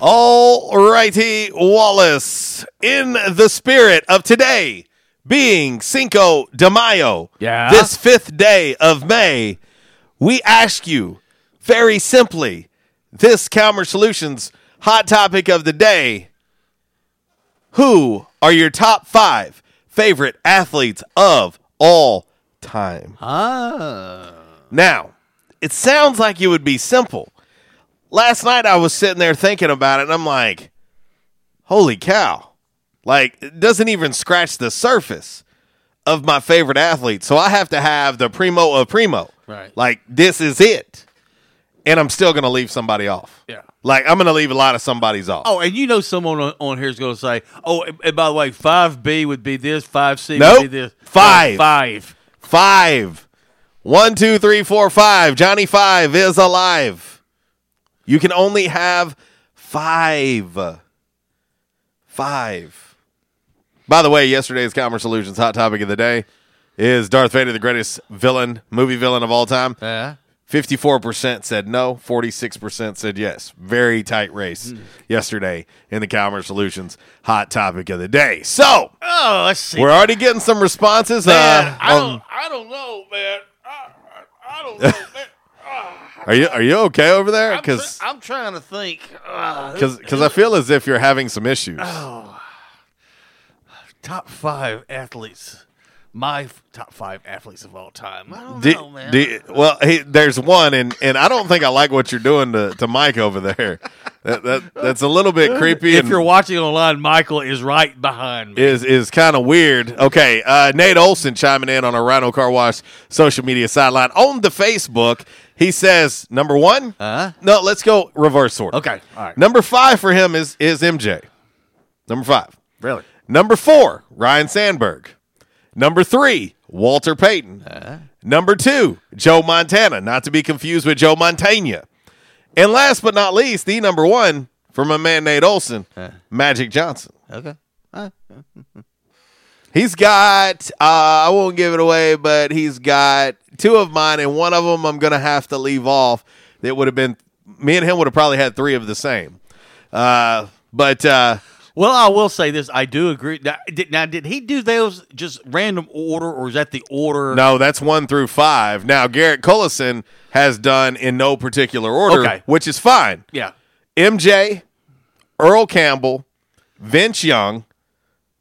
All righty, Wallace. In the spirit of today being Cinco de Mayo, Yeah. this fifth day of May, we ask you very simply this Calmer Solutions hot topic of the day Who are your top five favorite athletes of all time? Ah. Now, it sounds like it would be simple. Last night I was sitting there thinking about it and I'm like, holy cow. Like, it doesn't even scratch the surface of my favorite athlete. So I have to have the primo of primo. Right. Like, this is it. And I'm still going to leave somebody off. Yeah. Like, I'm going to leave a lot of somebody's off. Oh, and you know someone on, on here is going to say, "Oh, and, and by the way, five B would be this, five C Nope. would be this, Five. Oh, five." Five. One, two, three, four, five. Johnny Five is alive. You can only have five. Five. By the way, yesterday's Calmer Solutions hot topic of the day is Darth Vader the greatest villain, movie villain of all time? Yeah. 54% said no, 46% said yes. Very tight race yesterday in the Calmer Solutions hot topic of the day. So, Oh, let's see. we're already getting some responses. Man, uh, I don't, I don't know, man. I, I, I don't know, man. Are you are you okay over there? I'm, Because I'm trying to think. Uh, because I feel as if you're having some issues. Oh, top five athletes. My f- top five athletes of all time. I don't Do- know, man. do- well, hey, there's one, and, and I don't think I like what you're doing to, to Mike over there. That, that that's a little bit creepy. If you're watching online, Michael is right behind me. is is kind of weird. Okay, uh, Nate Olson chiming in on our Rhino Car Wash social media sideline on the Facebook. He says number one. Uh-huh. No, let's go reverse order. Okay, all right. Number five for him is is MJ. Number five. Really? Number four, Ryne Sandberg. Number three, Walter Payton. Uh-huh. Number two, Joe Montana, not to be confused with Joe Montana. And last but not least, the number one from a man Nate Olson, Magic Johnson. Okay. Uh, He's got, uh, I won't give it away, but he's got two of mine, and one of them I'm going to have to leave off. That would have been, me and him would have probably had three of the same. Uh, but uh, well, I will say this. I do agree. Now did, now, did he do those just random order, or is that the order? No, that's one through five. Now Garrett Cullison has done in no particular order, Okay. which is fine. Yeah. MJ, Earl Campbell, Vince Young,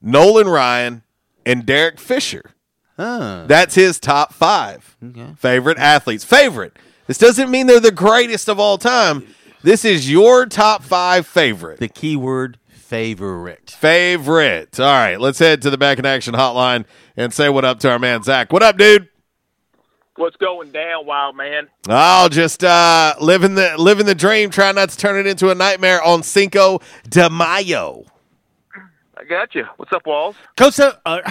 Nolan Ryan, and Derek Fisher. Huh. That's his top five Okay. favorite athletes. Favorite. This doesn't mean they're the greatest of all time. This is your top five favorite. The keyword favorite. Favorite. All right, let's head to the back in action hotline and say what up to our man Zach. What up, dude? What's going down, wild man? Oh, just uh, living the living the dream, trying not to turn it into a nightmare on Cinco de Mayo. I got you. What's up, Walls? Coach, uh, Uh,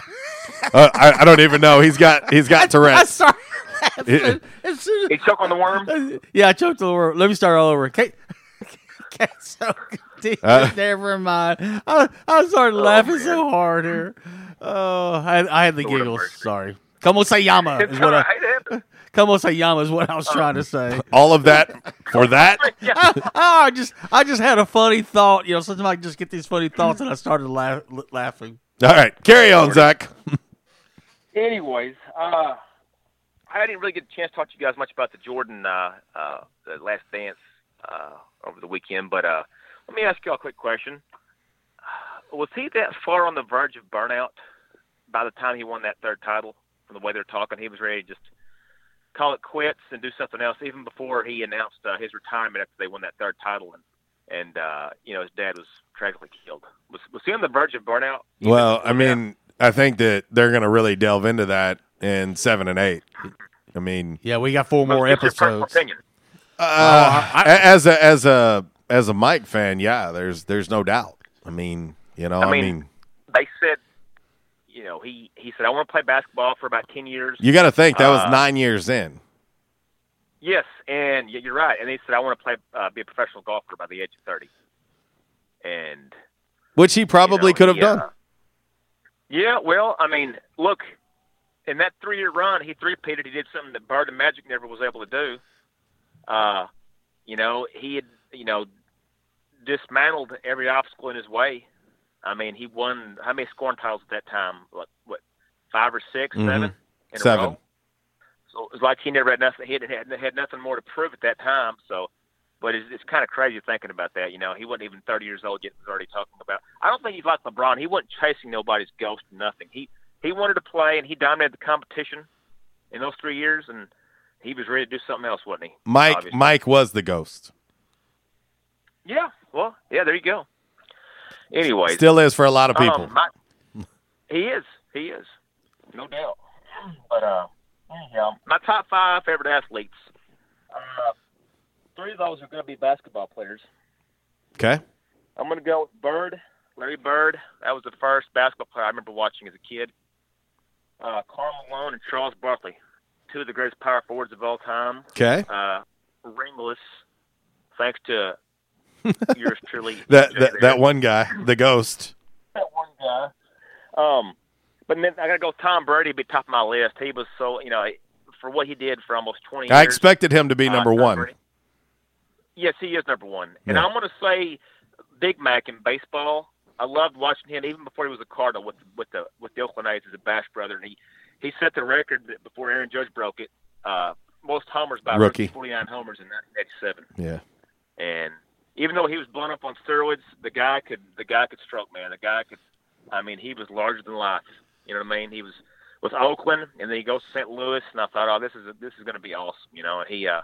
I, I don't even know. He's got he's got I'm sorry. As soon as- He choke on the worm. yeah, I choked the worm. Let me start all over. Okay. okay so, Uh. never mind. I, I started laughing so hard here. Oh, I, I had the giggles. Sorry. Como se llama is It's what all I. right. It happens. Como se llama is what I was trying to say. All of that for that. I, I just I just had a funny thought. You know, sometimes I just get these funny thoughts, and I started laugh, laughing. All right, carry on, Zach. Anyways, uh, I didn't really get a chance to talk to you guys much about the Jordan uh, uh, the Last Dance uh, over the weekend, but uh, let me ask you a quick question. Was he that far on the verge of burnout by the time he won that third title? From the way they're talking, he was ready to just call it quits and do something else, even before he announced uh, his retirement after they won that third title, and and uh, you know his dad was tragically killed. Was was he on the verge of burnout? Well, I mean, I think that they're going to really delve into that in seven and eight. I mean, Yeah, we got four more What's your personal episodes. opinion? uh, as a as a as a Mike fan, yeah, there's there's no doubt. I mean, you know, I I mean, mean, they said, you know, he he said I want to play basketball for about ten years. you got to think that was Uh, nine years in. Yes, and you're right. And he said I want to play, uh, be a professional golfer by the age of thirty. And Which he probably you know, could have he, done. uh, yeah, well, I mean, look, in that three-year run, he three-peated. He did something that Bird and Magic never was able to do. Uh, you know, he had, you know, dismantled every obstacle in his way. I mean, he won how many scoring titles at that time? What, what five or 6 Mhm. seven in a row? So it was like he never had nothing. He had, had, had nothing more to prove at that time. So, but it's, it's kind of crazy thinking about that. You know, he wasn't even 30 years old yet. Was already talking about. I don't think he's like LeBron. He wasn't chasing nobody's ghost. Nothing. He he wanted to play, and he dominated the competition in those three years, and he was ready to do something else, wasn't he? Mike Obviously. Mike was the ghost. Yeah. Well, yeah. There you go. Anyway, Still is for a lot of people. Um, my, he is. He is. No doubt. But uh, anyhow, my top five favorite athletes. Uh, three of those are going to be basketball players. Okay. I'm going to go with Bird, Larry Bird. That was the first basketball player I remember watching as a kid. Uh, Karl Malone and Charles Barkley, two of the greatest power forwards of all time. Okay. Uh, ringless, thanks to yours truly. That that, that one guy, the ghost. that one guy. Um, but then I got to go. Tom Brady be top of my list. He was so you know for what he did for almost twenty. I years. expected him to be uh, number Tom one. Brady- Yes, he is number one, and Yeah. I'm going to say Big Mac in baseball. I loved watching him even before he was a Cardinal with with the with the Oakland A's as a Bash brother, and he he set the record before Aaron Judge broke it. Uh, most homers by a Rookie. 49 homers in 1987. Yeah. And even though he was blown up on steroids, the guy could the guy could stroke, man. The guy could. I mean, he was larger than life. You know what I mean? He was with Oakland, and then he goes to St. Louis, and I thought, oh, this is this is going to be awesome. You know, and he uh,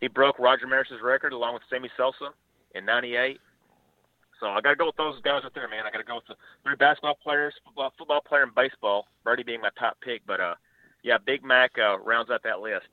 he broke Roger Maris's record along with Sammy Sosa in '98. So I got to go with those guys right there, man. I got to go with the three basketball players, football, football player, and baseball. Brady being my top pick, but uh, yeah, Big Mac uh, rounds out that list.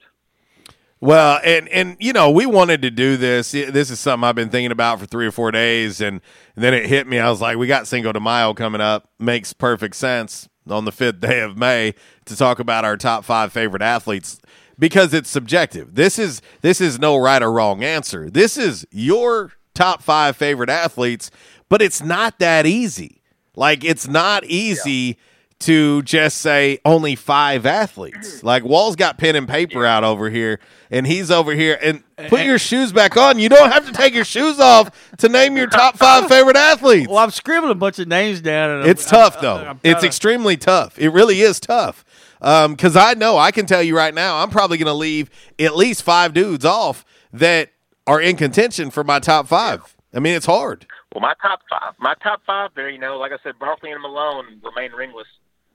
Well, and and you know, we wanted to do this. This is something I've been thinking about for three or four days, and, then it hit me. I was like, we got Cinco de Mayo coming up. Makes perfect sense on the fifth day of May to talk about our top five favorite athletes because it's subjective. This is this is no right or wrong answer. This is your top five favorite athletes, but it's not that easy. Like it's not easy to just say only five athletes. Mm-hmm. Like Wall's got pen and paper out over here, and he's over here. And put your shoes back on. You don't have to take your shoes off to name your top five favorite athletes. Well, I'm scribbling a bunch of names down. And I'm- It's tough I'm- though. I'm it's kinda- extremely tough. It really is tough. Um, because I know I can tell you right now, I'm probably going to leave at least five dudes off that are in contention for my top five. I mean, it's hard. Well, my top five, my top five there, you know, like I said, Barkley and Malone remain ringless.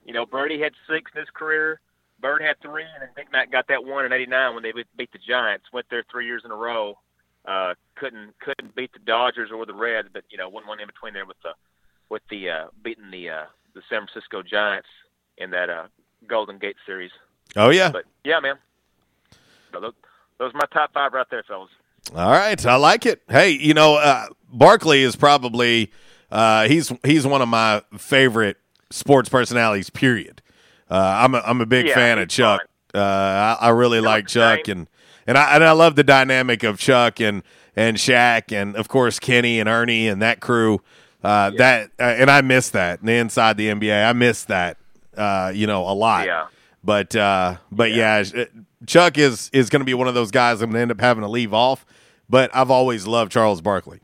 You know, Birdie had six in his career. Bird had three, and then Big Mac got that one in '89 when they beat the Giants. Went there three years in a row. Uh, couldn't couldn't beat the Dodgers or the Reds, but you know, one one in between there with the with the uh, beating the uh, the San Francisco Giants in that uh, Golden Gate series. Oh yeah. But yeah, man. So those, those are my top five right there, fellas. All right, I like it. Hey, you know, uh, Barkley is probably uh, he's he's one of my favorite sports personalities. Period. Uh, I'm a, I'm a big Yeah, fan of Chuck. Uh, I, I really like Chuck, and and I and I love the dynamic of Chuck and and Shaq, and of course Kenny and Ernie and that crew. Uh, That uh, and I miss that and inside the NBA. I miss that. Uh, you know, a lot. Yeah. But uh, but yeah, uh, Chuck is is going to be one of those guys I'm going to end up having to leave off. But I've always loved Charles Barkley.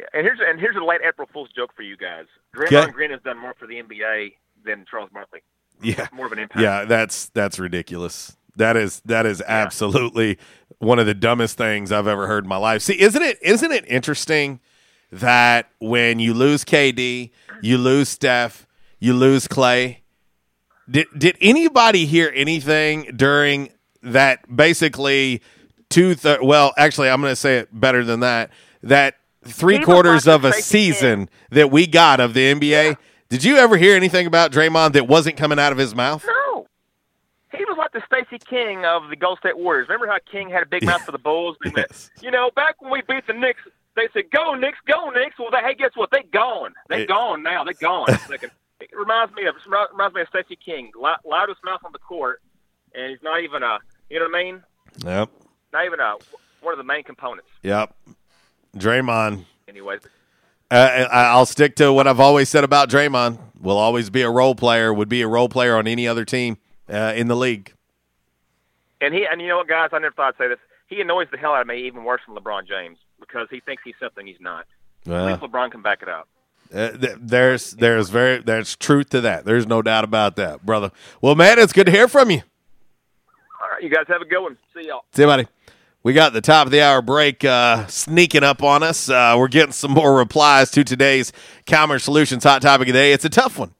Yeah, and here's and here's a late April Fool's joke for you guys. Draymond Okay. Green has done more for the NBA than Charles Barkley. Yeah, more of an impact. Yeah, that's that's ridiculous. That is that is absolutely one of the dumbest things I've ever heard in my life. See, isn't it isn't it interesting that when you lose KD, you lose Steph, you lose Clay. Did did anybody hear anything during that basically two th- well, actually I'm going to say it better than that. That three quarters of a season that we got of the NBA. Did you ever hear anything about Draymond that wasn't coming out of his mouth? No. He was like the Stacey King of the Golden State Warriors. Remember how King had a big mouth for the Bulls? Went, You know, back when we beat the Knicks, they said, "Go Knicks, go Knicks." Well, they, hey, guess what? They gone. They It- gone now. They gone. It's like a- it reminds me of reminds me of Stacey King, loudest mouth on the court, and he's not even a. You know what I mean? Yep. Not even a one of the main components. Yep. Draymond. Anyway, Uh, I'll stick to what I've always said about Draymond. Will always be a role player. Would be a role player on any other team uh, in the league. and he and you know what, guys? I never thought I'd say this. He annoys the hell out of me even worse than LeBron James because he thinks he's something he's not. At Well, least LeBron can back it up. Uh, th- there's there's very there's truth to that. There's no doubt about that, brother. Well, man, it's good to hear from you. All right, you guys have a good one. See y'all. See you, buddy. We got the top of the hour break uh, sneaking up on us. Uh, we're getting some more replies to today's Calmer Solutions hot topic of the day. It's a tough one.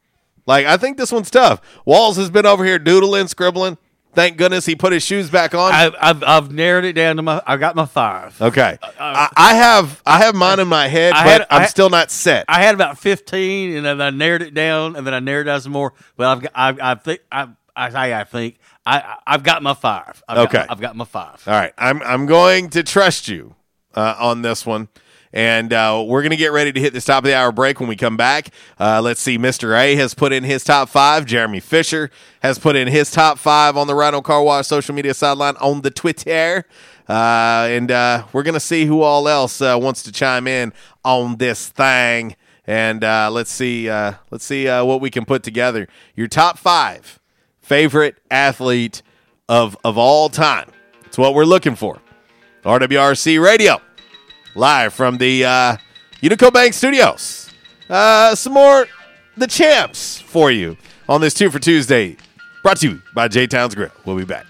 Like I think this one's tough. Walls has been over here doodling, scribbling. Thank goodness he put his shoes back on. I've, I've I've narrowed it down to my. I got my five. okay, I, I have I have mine in my head, I but had- I'm had- still not set. I had about fifteen, and then I narrowed it down, and then I narrowed it down some more. But I've got, I, I think I, I I think I, I've got my five. I've Okay. got, I've got my five. All right, I'm I'm going to trust you uh, on this one, and uh, we're going to get ready to hit this top of the hour break when we come back. Uh, let's see, Mr. A has put in his top five. Jeremy Fisher has put in his top five on the Rhino Car Wash social media sideline on the Twitter. Uh, and uh, we're going to see who all else uh, wants to chime in on this thing. And uh, let's see, uh, let's see uh, what we can put together. Your top five favorite athlete of of all time. It's what we're looking for. RWRC Radio, live from the uh, Unico Bank Studios. Uh, some more the champs for you on this two for Tuesday, brought to you by J Towns Grill. We'll be back.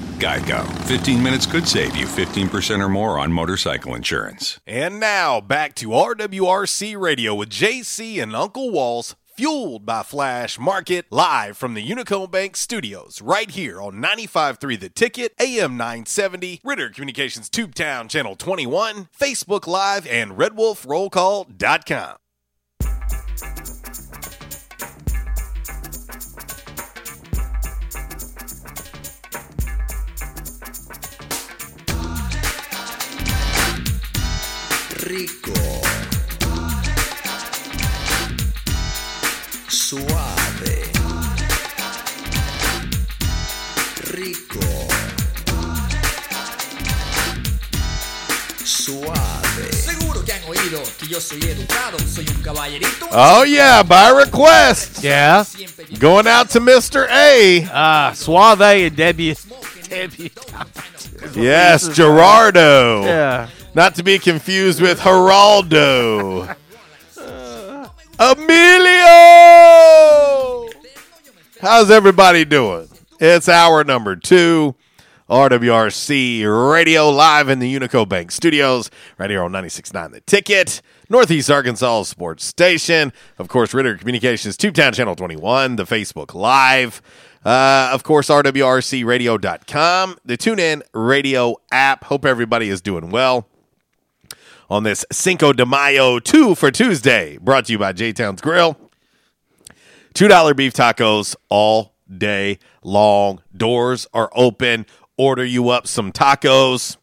Geico. 15 minutes could save you 15% or more on motorcycle insurance. And now back to RWRC Radio with JC and Uncle Walls, fueled by Flash Market, live from the Unico Bank studios, right here on 95.3 The Ticket, AM 970, Ritter Communications Tubetown Channel 21, Facebook Live, and RedWolfRollCall.com. rico, suave, rico, suave. Seguro que han oído que yo soy educado, soy un caballerito. Oh yeah, by request. Yeah. Going out to Mr. A. Ah, Suave and Debbie. Debbie. Yes, Gerardo. Yeah. Not to be confused with Geraldo. Emilio! How's everybody doing? It's hour number two. RWRC Radio live in the Unico Bank Studios, right here on 96.9 The Ticket, Northeast Arkansas Sports Station. Of course, Ritter Communications, Tubetown Channel 21, the Facebook Live. Uh, of course, RWRCRadio.com, the TuneIn Radio app. Hope everybody is doing well on this Cinco de Mayo 2 for Tuesday, brought to you by J Town's Grill. $2 beef tacos all day long. Doors are open. Order you up some tacos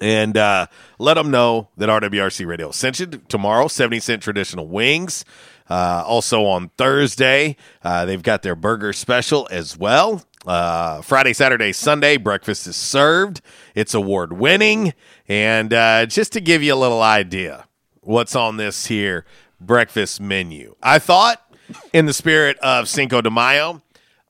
and uh, let them know that RWRC Radio sent you tomorrow. 70 cent traditional wings. Uh, also on Thursday, uh, they've got their burger special as well. Uh, Friday, Saturday, Sunday, breakfast is served. It's award winning. And uh, just to give you a little idea what's on this here breakfast menu, I thought, in the spirit of Cinco de Mayo,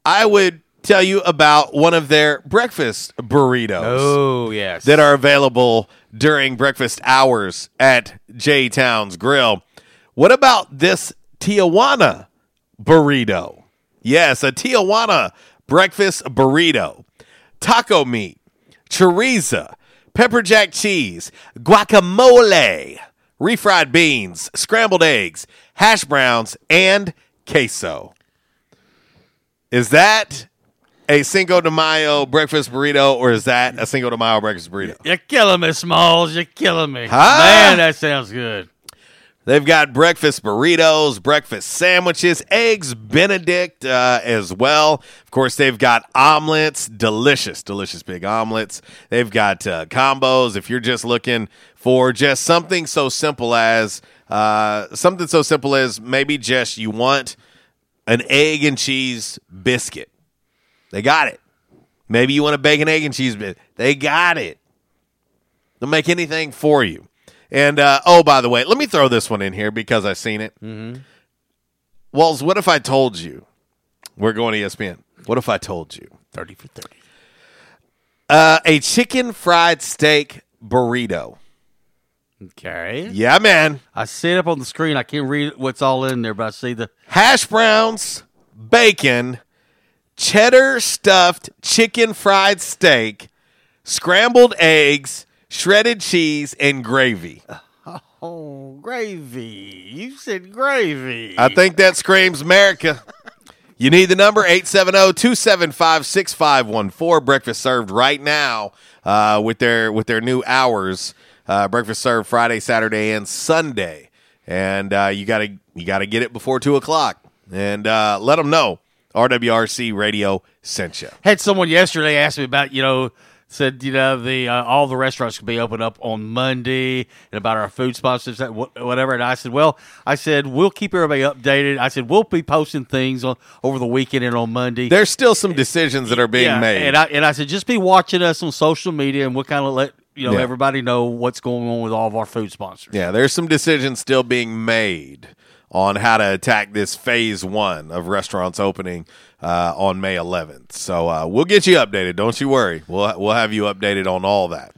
I would tell you about one of their breakfast burritos Oh, yes. that are available during breakfast hours at J Town's Grill. What about this Tijuana burrito? Yes, a Tijuana breakfast burrito. Taco meat, chorizo, pepper jack cheese, guacamole, refried beans, scrambled eggs, hash browns, and queso. Is that a Cinco de Mayo breakfast burrito, or is that a Cinco de Mayo breakfast burrito? You're killing me, Smalls. You're killing me. Huh? Man, that sounds good. They've got breakfast burritos, breakfast sandwiches, eggs Benedict uh, as well. Of course, they've got omelets, delicious, delicious big omelets. They've got uh, combos. If you're just looking for just something so simple as uh, something so simple as maybe just you want an egg and cheese biscuit, they got it. Maybe you want a bacon, egg, and cheese biscuit, they got it. They'll make anything for you. And uh, oh, by the way, let me throw this one in here because I've seen it. Mm-hmm. Walls, what if I told you we're going to ESPN? What if I told you 30 for 30. uh, a chicken fried steak burrito? Okay. Yeah, man. I see it up on the screen. I can't read what's all in there, but I see the Hash browns, bacon, cheddar stuffed chicken fried steak, scrambled eggs, shredded cheese, and gravy. oh gravy. You said gravy. I think that screams America. You need the number 870-275-6514. Breakfast served right now uh, with their with their new hours. Uh, breakfast served Friday, Saturday, and Sunday. And uh, you gotta you gotta get it before two o'clock. And uh, let them know RWRC Radio sent you. Had someone yesterday ask me about, you know, said, you know, the uh, all the restaurants could be open up on Monday and about our food sponsors, that whatever. And I said, well, I said we'll keep everybody updated. I said we'll be posting things on over the weekend and on Monday. There's still some decisions that are being Yeah, made. and I and I said just be watching us on social media, and we'll kind of let you know Yeah. everybody know what's going on with all of our food sponsors. Yeah, there's some decisions still being made on how to attack this phase one of restaurants opening uh, on May 11th. So uh, we'll get you updated. Don't you worry. We'll we'll have you updated on all that.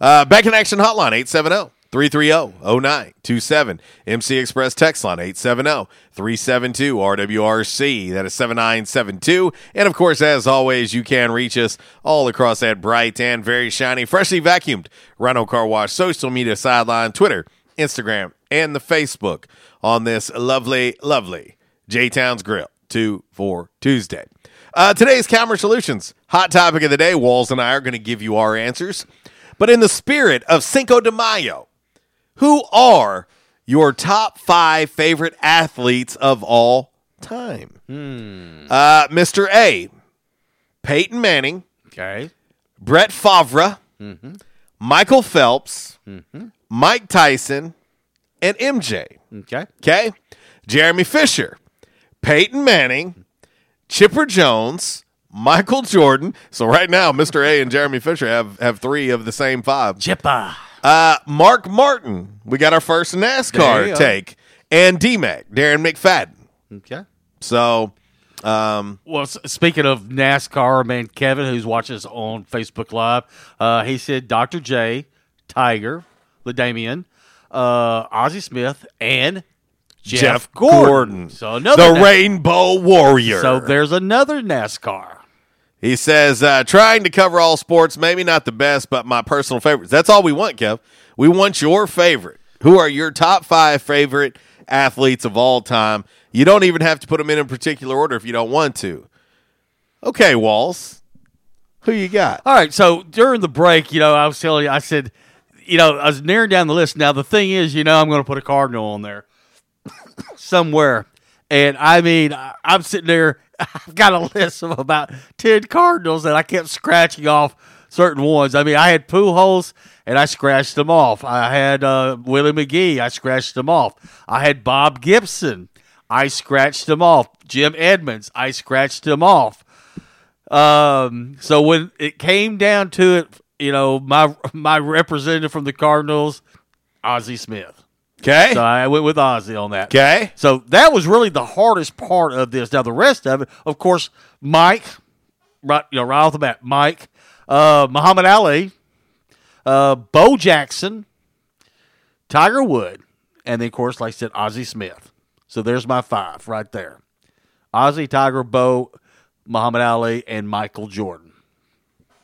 Uh, back in action hotline 870 330 0927. MC Express text line 870 372 RWRC. That is 7972. And of course, as always, you can reach us all across that bright and very shiny, freshly vacuumed Rhino Car Wash social media sideline, Twitter, Instagram, and the Facebook on this lovely, lovely J Towns Grill 2 for Tuesday. Uh, today's Calmer Solutions hot topic of the day. Walls and I are going to give you our answers. But in the spirit of Cinco de Mayo, who are your top five favorite athletes of all time? Uh, Mr. A, Peyton Manning, Okay. Brett Favre, Michael Phelps, Mike Tyson, and MJ. Okay. Okay. Jeremy Fisher, Peyton Manning, Chipper Jones, Michael Jordan. So right now, Mr. A and Jeremy Fisher have, have three of the same five. Chipper. Uh, Mark Martin, we got our first NASCAR take, and DMAC, Darren McFadden. Okay. So, um, Well, speaking of NASCAR, man, Kevin, who's watching us on Facebook Live, uh, he said Dr. J, Tiger, LaDainian, uh, Ozzie Smith, and Jeff, Jeff Gordon. Gordon, So another the Rainbow Warrior. So there's another NASCAR. He says, uh, trying to cover all sports, maybe not the best, but my personal favorites. That's all we want, Kev. We want your favorite. Who are your top five favorite athletes of all time? You don't even have to put them in a particular order if you don't want to. Okay, Walls. Who you got? All right. So during the break, you know, I was telling you, I said, you know, I was narrowing down the list. Now the thing is, you know, I'm going to put a Cardinal on there somewhere, and I mean, I'm sitting there. I've got a list of about ten Cardinals that I kept scratching off certain ones. I mean, I had Pujols and I scratched them off. I had uh, Willie McGee. I scratched them off. I had Bob Gibson. I scratched them off. Jim Edmonds. I scratched them off. Um, so when it came down to it, you know, my my representative from the Cardinals, Ozzie Smith. Okay. So I went with Ozzie on that. Okay. So that was really the hardest part of this. Now the rest of it, of course, Mike, right, you know, right off the bat, Mike, uh, Muhammad Ali, uh, Bo Jackson, Tiger Wood, and then of course, like I said, Ozzie Smith. So there's my five right there: Ozzie, Tiger, Bo, Muhammad Ali, and Michael Jordan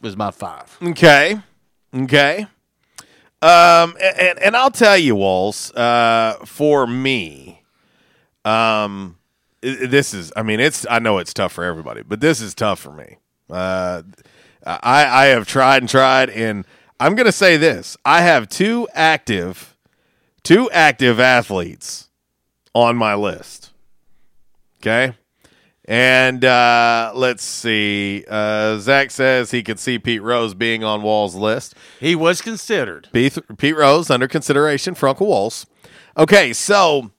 was my five. Okay. Okay. Um, and, and I'll tell you, Walls, uh, for me, um, this is, I mean, it's, I know it's tough for everybody, but this is tough for me. Uh, I, I have tried and tried, and I'm going to say this I have two active, two active athletes on my list. Okay. And uh, let's see. Uh, Zach says he could see Pete Rose being on Wall's list. He was considered. Pete, Pete Rose under consideration for Uncle Walls. Okay, so,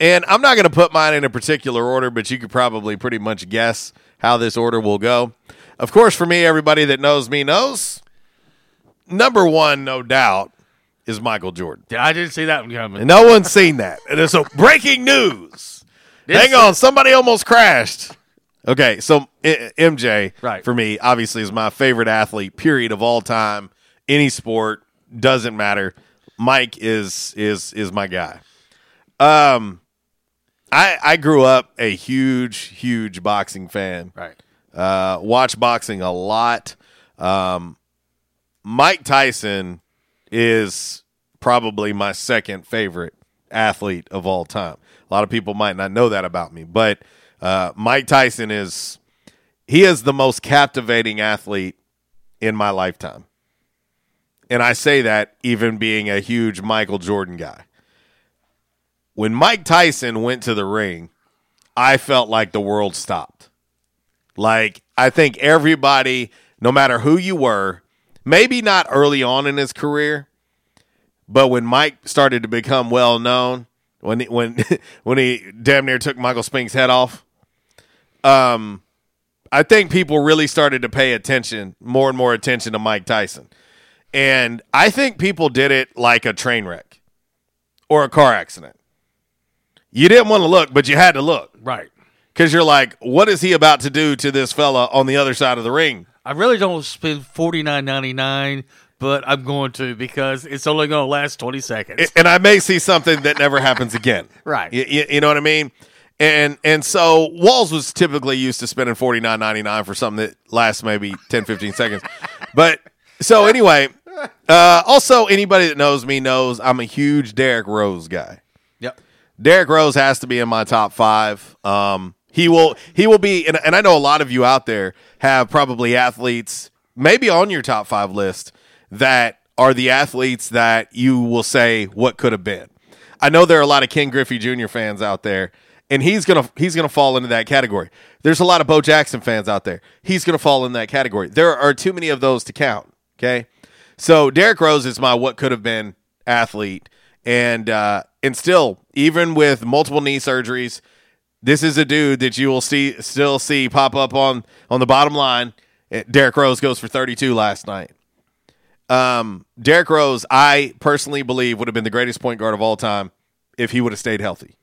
and I'm not going to put mine in a particular order, but you could probably pretty much guess how this order will go. Of course, for me, everybody that knows me knows. Number one, no doubt, is Michael Jordan. I didn't see that one coming. And no one's seen that. And it's a breaking news. This Hang on, somebody almost crashed. Okay, so I- MJ, Right. for me, obviously is my favorite athlete. Period of all time, any sport doesn't matter. Mike is is is my guy. Um, I I grew up a huge huge boxing fan. Right. Uh, watch boxing a lot. Um, Mike Tyson is probably my second favorite athlete of all time. A lot of people might not know that about me, but uh, Mike Tyson is he is the most captivating athlete in my lifetime. And I say that even being a huge Michael Jordan guy. When Mike Tyson went to the ring, I felt like the world stopped. Like, I think everybody, no matter who you were, maybe not early on in his career, but when Mike started to become well known, when he, when when he damn near took Michael Spinks' head off, um, I think people really started to pay attention, more and more attention to Mike Tyson, and I think people did it like a train wreck or a car accident. You didn't want to look, but you had to look, Right. Because you're like, what is he about to do to this fella on the other side of the ring? I really don't spend forty nine ninety nine, but I'm going to because it's only going to last twenty seconds. and I may see something that never happens again. Right. You, you, you know what I mean? And and so Walls was typically used to spending forty nine ninety nine for something that lasts maybe 10, 15 seconds. But so anyway, uh, also anybody that knows me knows I'm a huge Derrick Rose guy. Yep. Derrick Rose has to be in my top five. Um, he will he will be, and, and I know a lot of you out there have probably athletes maybe on your top five list that are the athletes that you will say what could have been. I know there are a lot of Ken Griffey Jr. fans out there, and he's gonna he's gonna fall into that category. There's a lot of Bo Jackson fans out there. He's gonna fall in that category. There are too many of those to count. Okay, so Derrick Rose is my what could have been athlete, and uh, and still even with multiple knee surgeries, this is a dude that you will see still see pop up on on the bottom line. Derrick Rose goes for 32 last night. Um, Derrick Rose, I personally believe would have been the greatest point guard of all time if he would have stayed healthy.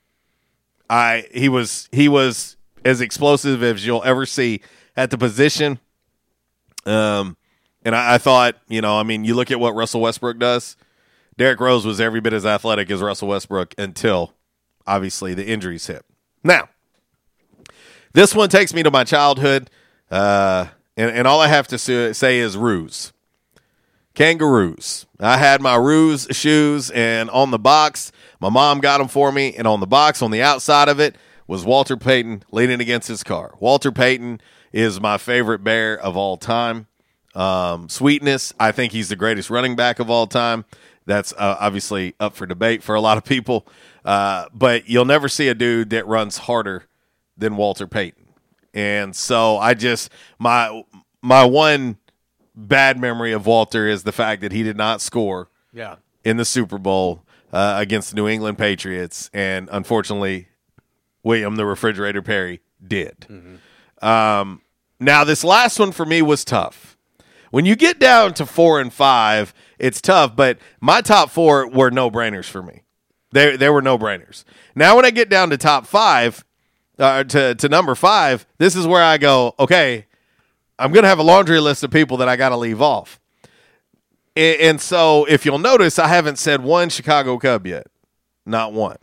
I he was he was as explosive as you'll ever see at the position. Um, and I, I thought, you know, I mean, you look at what Russell Westbrook does. Derrick Rose was every bit as athletic as Russell Westbrook until obviously the injuries hit. Now, this one takes me to my childhood, uh, and, and all I have to say is Roos. Kangaroos. I had my Roos shoes, and on the box, my mom got them for me, and on the box, on the outside of it, was Walter Payton leaning against his car. Walter Payton is my favorite bear of all time. Um, sweetness, I think he's the greatest running back of all time. That's uh, obviously up for debate for a lot of people. Uh, but you'll never see a dude that runs harder than Walter Payton. And so I just my my one bad memory of Walter is the fact that he did not score Yeah. in the Super Bowl uh, against the New England Patriots, and unfortunately, William the Refrigerator Perry did. Um, now, this last one for me was tough. When you get down to four and five, it's tough. But my top four were no brainers for me. They they were no brainers. Now, when I get down to top five, uh, to to number five, this is where I go. Okay, I'm going to have a laundry list of people that I got to leave off. And, so, if you'll notice, I haven't said one Chicago Cub yet, not one.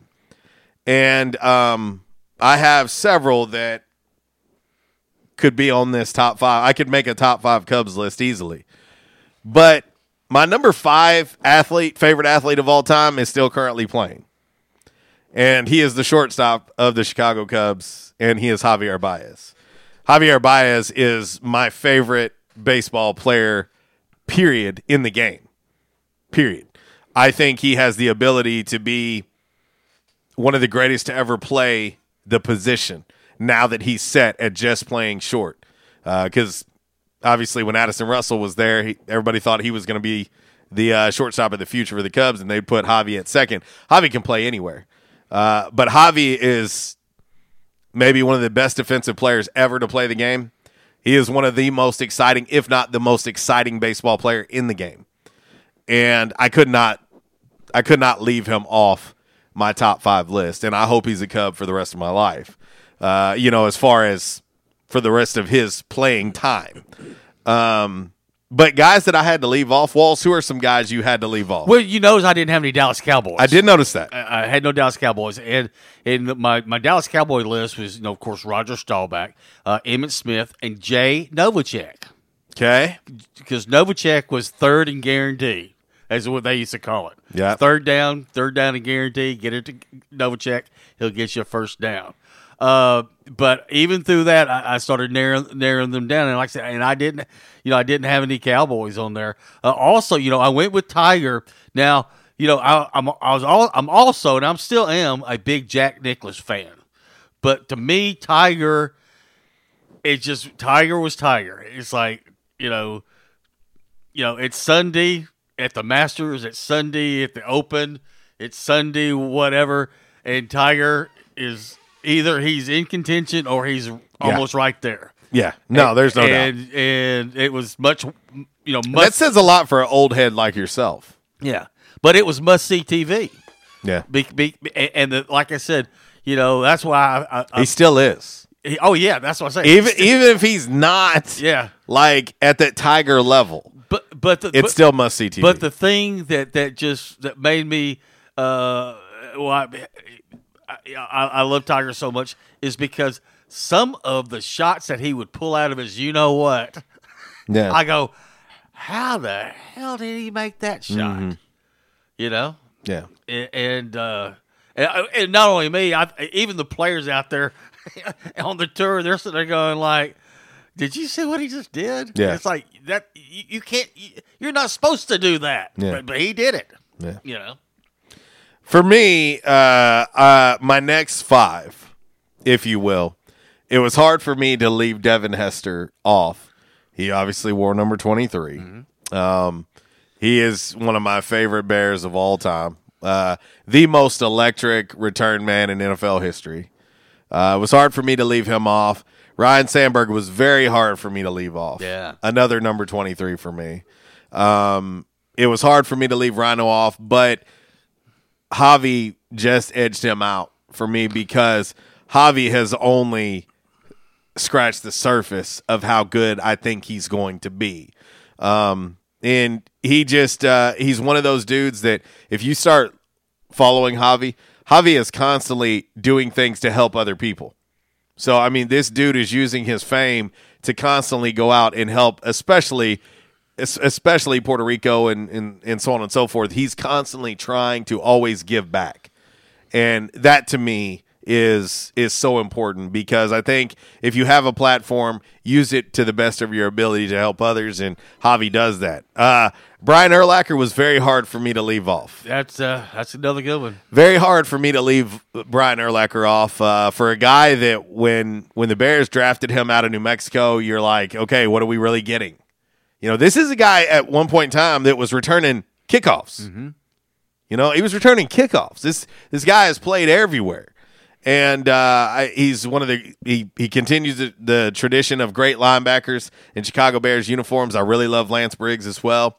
And um, I have several that could be on this top five. I could make a top five Cubs list easily. But my number five athlete, favorite athlete of all time, is still currently playing. And he is the shortstop of the Chicago Cubs, and he is Javier Baez. Javier Baez is my favorite baseball player, period, in the game. Period. I think he has the ability to be one of the greatest to ever play the position now that he's set at just playing short. Because obviously, when Addison Russell was there, he, everybody thought he was going to be the uh, shortstop of the future for the Cubs, and they put Javi at second. Javi can play anywhere. Uh, but Javi is maybe one of the best defensive players ever to play the game. He is one of the most exciting, if not the most exciting baseball player in the game. And I could not I could not leave him off my top five list. And I hope he's a Cub for the rest of my life. Uh, you know, as far as for the rest of his playing time. Um, but guys that I had to leave off, Walls, who are some guys you had to leave off? Well, you notice I didn't have any Dallas Cowboys. I did notice that. I, I had no Dallas Cowboys, and and my, my Dallas Cowboy list was, you know, of course, Roger Staubach, uh, Emmitt Smith, and Jay Novacek. Okay, because Novacek was third and guarantee, as what they used to call it. Yeah. third down, third down and guarantee. Get it to Novacek, he'll get you a first down. Uh, but even through that, I, I started narrowing, narrowing them down, and like I said, and I didn't, you know, I didn't have any Cowboys on there. Uh, also, you know, I went with Tiger. Now, you know, I, I'm I was all I'm also, and I'm still am a big Jack Nicklaus fan. But to me, Tiger, it's just Tiger was Tiger. It's like you know, you know, it's Sunday at the Masters, it's Sunday at the Open, it's Sunday whatever, and Tiger is either he's in contention or he's almost right there. Yeah, no, there's no doubt. and, And it was much, you know, that must, says a lot for an old head like yourself. yeah, but it was must see TV. Yeah, Be, be, and the, like I said, you know, that's why I, I, he still is. He- oh yeah, that's what I say. Even even if he's not, Yeah. like at that Tiger level, but but the, it's but- still must see TV. But the thing that that just that made me, uh, well, I, I, I love Tiger so much is because some of the shots that he would pull out of his, you know what? Yeah. I go, how the hell did he make that shot? Mhm. You know, yeah, A- and uh, and, and not only me, I, even the players out there on the tour, they're sitting there going like, "Did you see what he just did?" Yeah. it's like that. You, you can't. You, you're not supposed to do that, Yeah. but, but he did it. Yeah. You know. For me, uh, uh, my next five, if you will, it was hard for me to leave Devin Hester off. He obviously wore number 23. Um, he is one of my favorite Bears of all time. Uh, the most electric return man in NFL history. Uh, it was hard for me to leave him off. Ryne Sandberg was very hard for me to leave off. Yeah. Another number 23 for me. Um, it was hard for me to leave Rhino off, but Javi just edged him out for me because Javi has only scratched the surface of how good I think he's going to be. Um, and he just uh, he's one of those dudes that if you start following Javi, Javi is constantly doing things to help other people. So I mean, this dude is using his fame to constantly go out and help, especially es- especially Puerto Rico and, and and so on and so forth. He's constantly trying to always give back, and that to me is is so important because I think if you have a platform, use it to the best of your ability to help others, and Javi does that. Uh, Brian Urlacher was very hard for me to leave off. That's uh, that's another good one. Very hard for me to leave Brian Urlacher off uh, for a guy that when when the Bears drafted him out of New Mexico, you're like, okay, what are we really getting? You know, this is a guy at one point in time that was returning kickoffs. You know, he was returning kickoffs. This this guy has played everywhere, and uh, I, he's one of the he he continues the, the tradition of great linebackers in Chicago Bears uniforms. I really love Lance Briggs as well.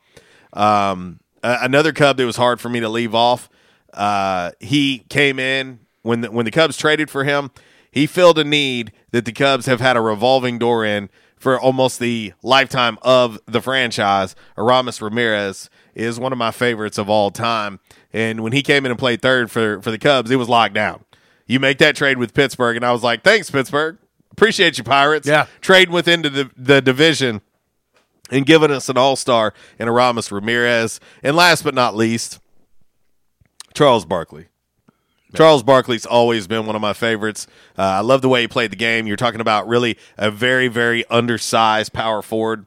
Um, a- another Cub that was hard for me to leave off. Uh, he came in when the, when the Cubs traded for him. He filled a need that the Cubs have had a revolving door in for almost the lifetime of the franchise. Aramis Ramirez is one of my favorites of all time. And when he came in and played third for, for the Cubs, it was locked down. You make that trade with Pittsburgh, and I was like, thanks, Pittsburgh. Appreciate you, Pirates. Yeah. Trading within the, the division and giving us an all star in Aramis Ramirez. And last but not least, Charles Barkley. Charles Barkley's always been one of my favorites. Uh, I love the way he played the game. You're talking about really a very, very undersized power forward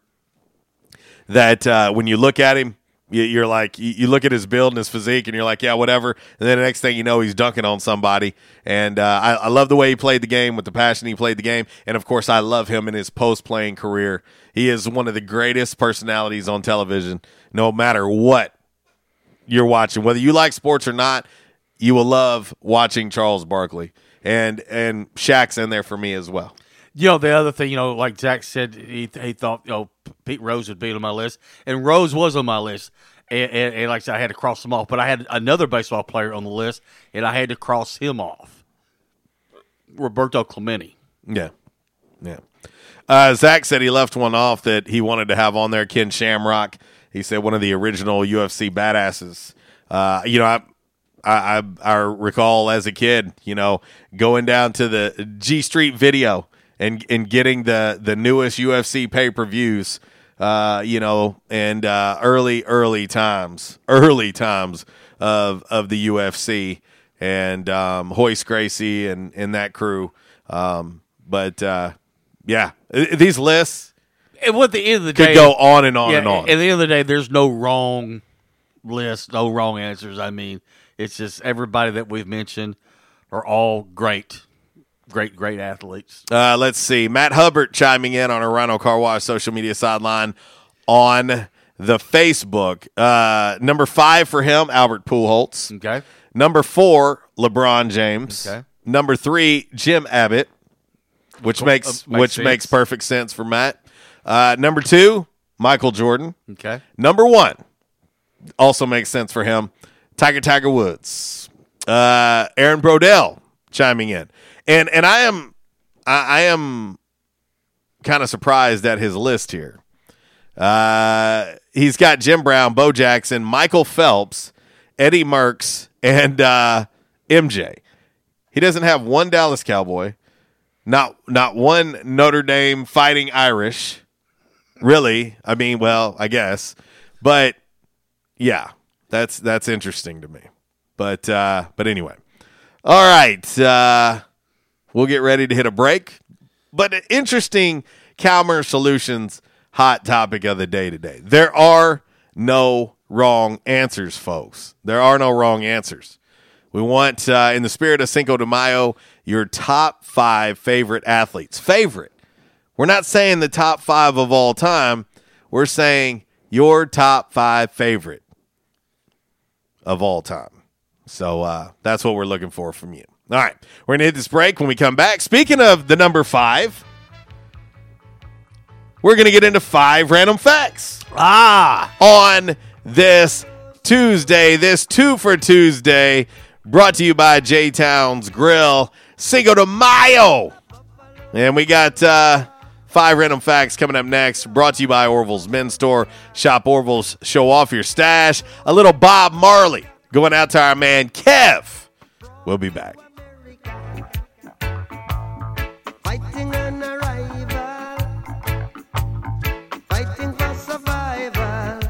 that uh, when you look at him, you, you're like, you, look at his build and his physique, and you're like, yeah, whatever. And then the next thing you know, he's dunking on somebody. And uh, I, I love the way he played the game with the passion he played the game. And of course, I love him in his post playing career. He is one of the greatest personalities on television, no matter what you're watching, whether you like sports or not. You will love watching Charles Barkley, and and Shaq's in there for me as well. You know, the other thing, you know, like Zach said, he, he thought, you know, Pete Rose would be on my list, and Rose was on my list. And, and, and like I said, I had to cross them off, but I had another baseball player on the list, and I had to cross him off. Roberto Clemente. Yeah, yeah. Uh, Zach said he left one off that he wanted to have on there. Ken Shamrock. He said one of the original UFC badasses. Uh, you know, I, I, I I recall as a kid, you know, going down to the G Street Video and and getting the the newest UFC pay per views. Uh, you know, and uh, early early times, early times of of the UFC and um, Royce Gracie and and that crew. Um, but uh, yeah, these lists And at the end of the could day, go on and on yeah, and on. At the end of the day, there's no wrong list, no wrong answers. I mean, it's just everybody that we've mentioned are all great, great, great athletes. Uh, let's see. Matt Hubbard chiming in on our Rhino Car Wash social media sideline on the Facebook. Uh, number five for him, Albert Pujols. Okay. Number four, LeBron James. Okay. Number three, Jim Abbott, which makes Uh, makes which sense. makes perfect sense for Matt. Uh, number two, Michael Jordan. Okay. Number one, also makes sense for him. Tiger Tiger Woods, uh, Aaron Brodell chiming in, and and I am I, I am kind of surprised at his list here. Uh, he's got Jim Brown, Bo Jackson, Michael Phelps, Eddie Merckx, and uh, MJ. He doesn't have one Dallas Cowboy, not not one Notre Dame Fighting Irish. Really, I mean, well, I guess, but yeah, that's that's interesting to me. But uh, but anyway, all right, uh, we'll get ready to hit a break. But interesting Calmer Solutions hot topic of the day today. There are no wrong answers, folks. There are no wrong answers. We want, uh, in the spirit of Cinco de Mayo, your top five favorite athletes. Favorite. We're not saying the top five of all time. We're saying your top five favorite of all time. So uh, that's what we're looking for from you. All right. We're going to hit this break when we come back. Speaking of the number five, we're going to get into five random facts. Ah. On this Tuesday, this two for Tuesday, brought to you by J Town's Grill, Cinco de Mayo. And we got uh, five random facts coming up next, brought to you by Orville's Men's Store. Shop Orville's, show off your stash. A little Bob Marley going out to our man Kev. We'll be back. Fighting an arrival, fighting for survival.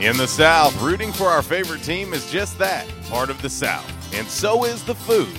In the South, rooting for our favorite team is just that part of the South. And so is the food.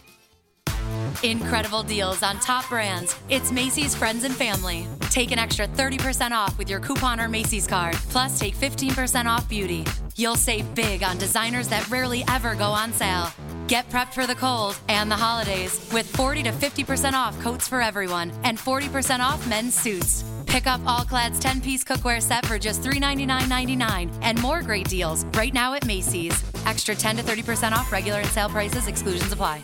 Incredible deals on top brands. It's Macy's Friends and Family. Take an extra 30% off with your coupon or Macy's card. Plus, take 15% off beauty. You'll save big on designers that rarely ever go on sale. Get prepped for the cold and the holidays with 40 to 50% off coats for everyone and 40% off men's suits. Pick up All Clad's 10 piece cookware set for just $399.99 and more great deals right now at Macy's. Extra 10 to 30% off regular and sale prices, exclusions apply.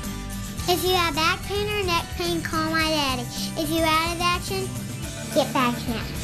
If you have back pain or neck pain, call my daddy. If you're out of action, get back here.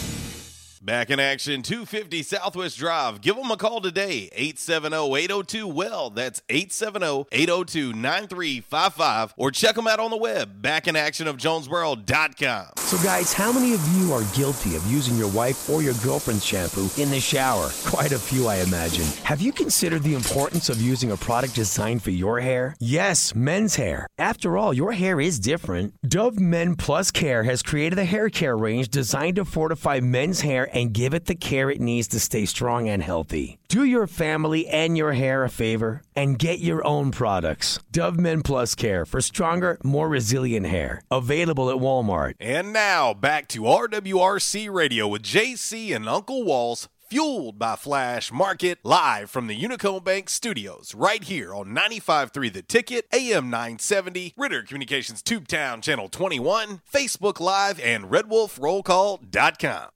Back in action, 250 Southwest Drive. Give them a call today, 870-802-WELL. That's 870-802-9355. Or check them out on the web, backinactionofjonesboro.com. So, guys, how many of you are guilty of using your wife or your girlfriend's shampoo in the shower? Quite a few, I imagine. Have you considered the importance of using a product designed for your hair? Yes, men's hair. After all, your hair is different. Dove Men Plus Care has created a hair care range designed to fortify men's hair and give it the care it needs to stay strong and healthy. Do your family and your hair a favor and get your own products. Dove Men Plus Care for stronger, more resilient hair. Available at Walmart. And now back to RWRC Radio with JC and Uncle Walls, fueled by Flash Market, live from the Unico Bank Studios, right here on 95.3 The Ticket, AM 970, Ritter Communications Tubetown Channel 21, Facebook Live, and RedWolfRollCall.com.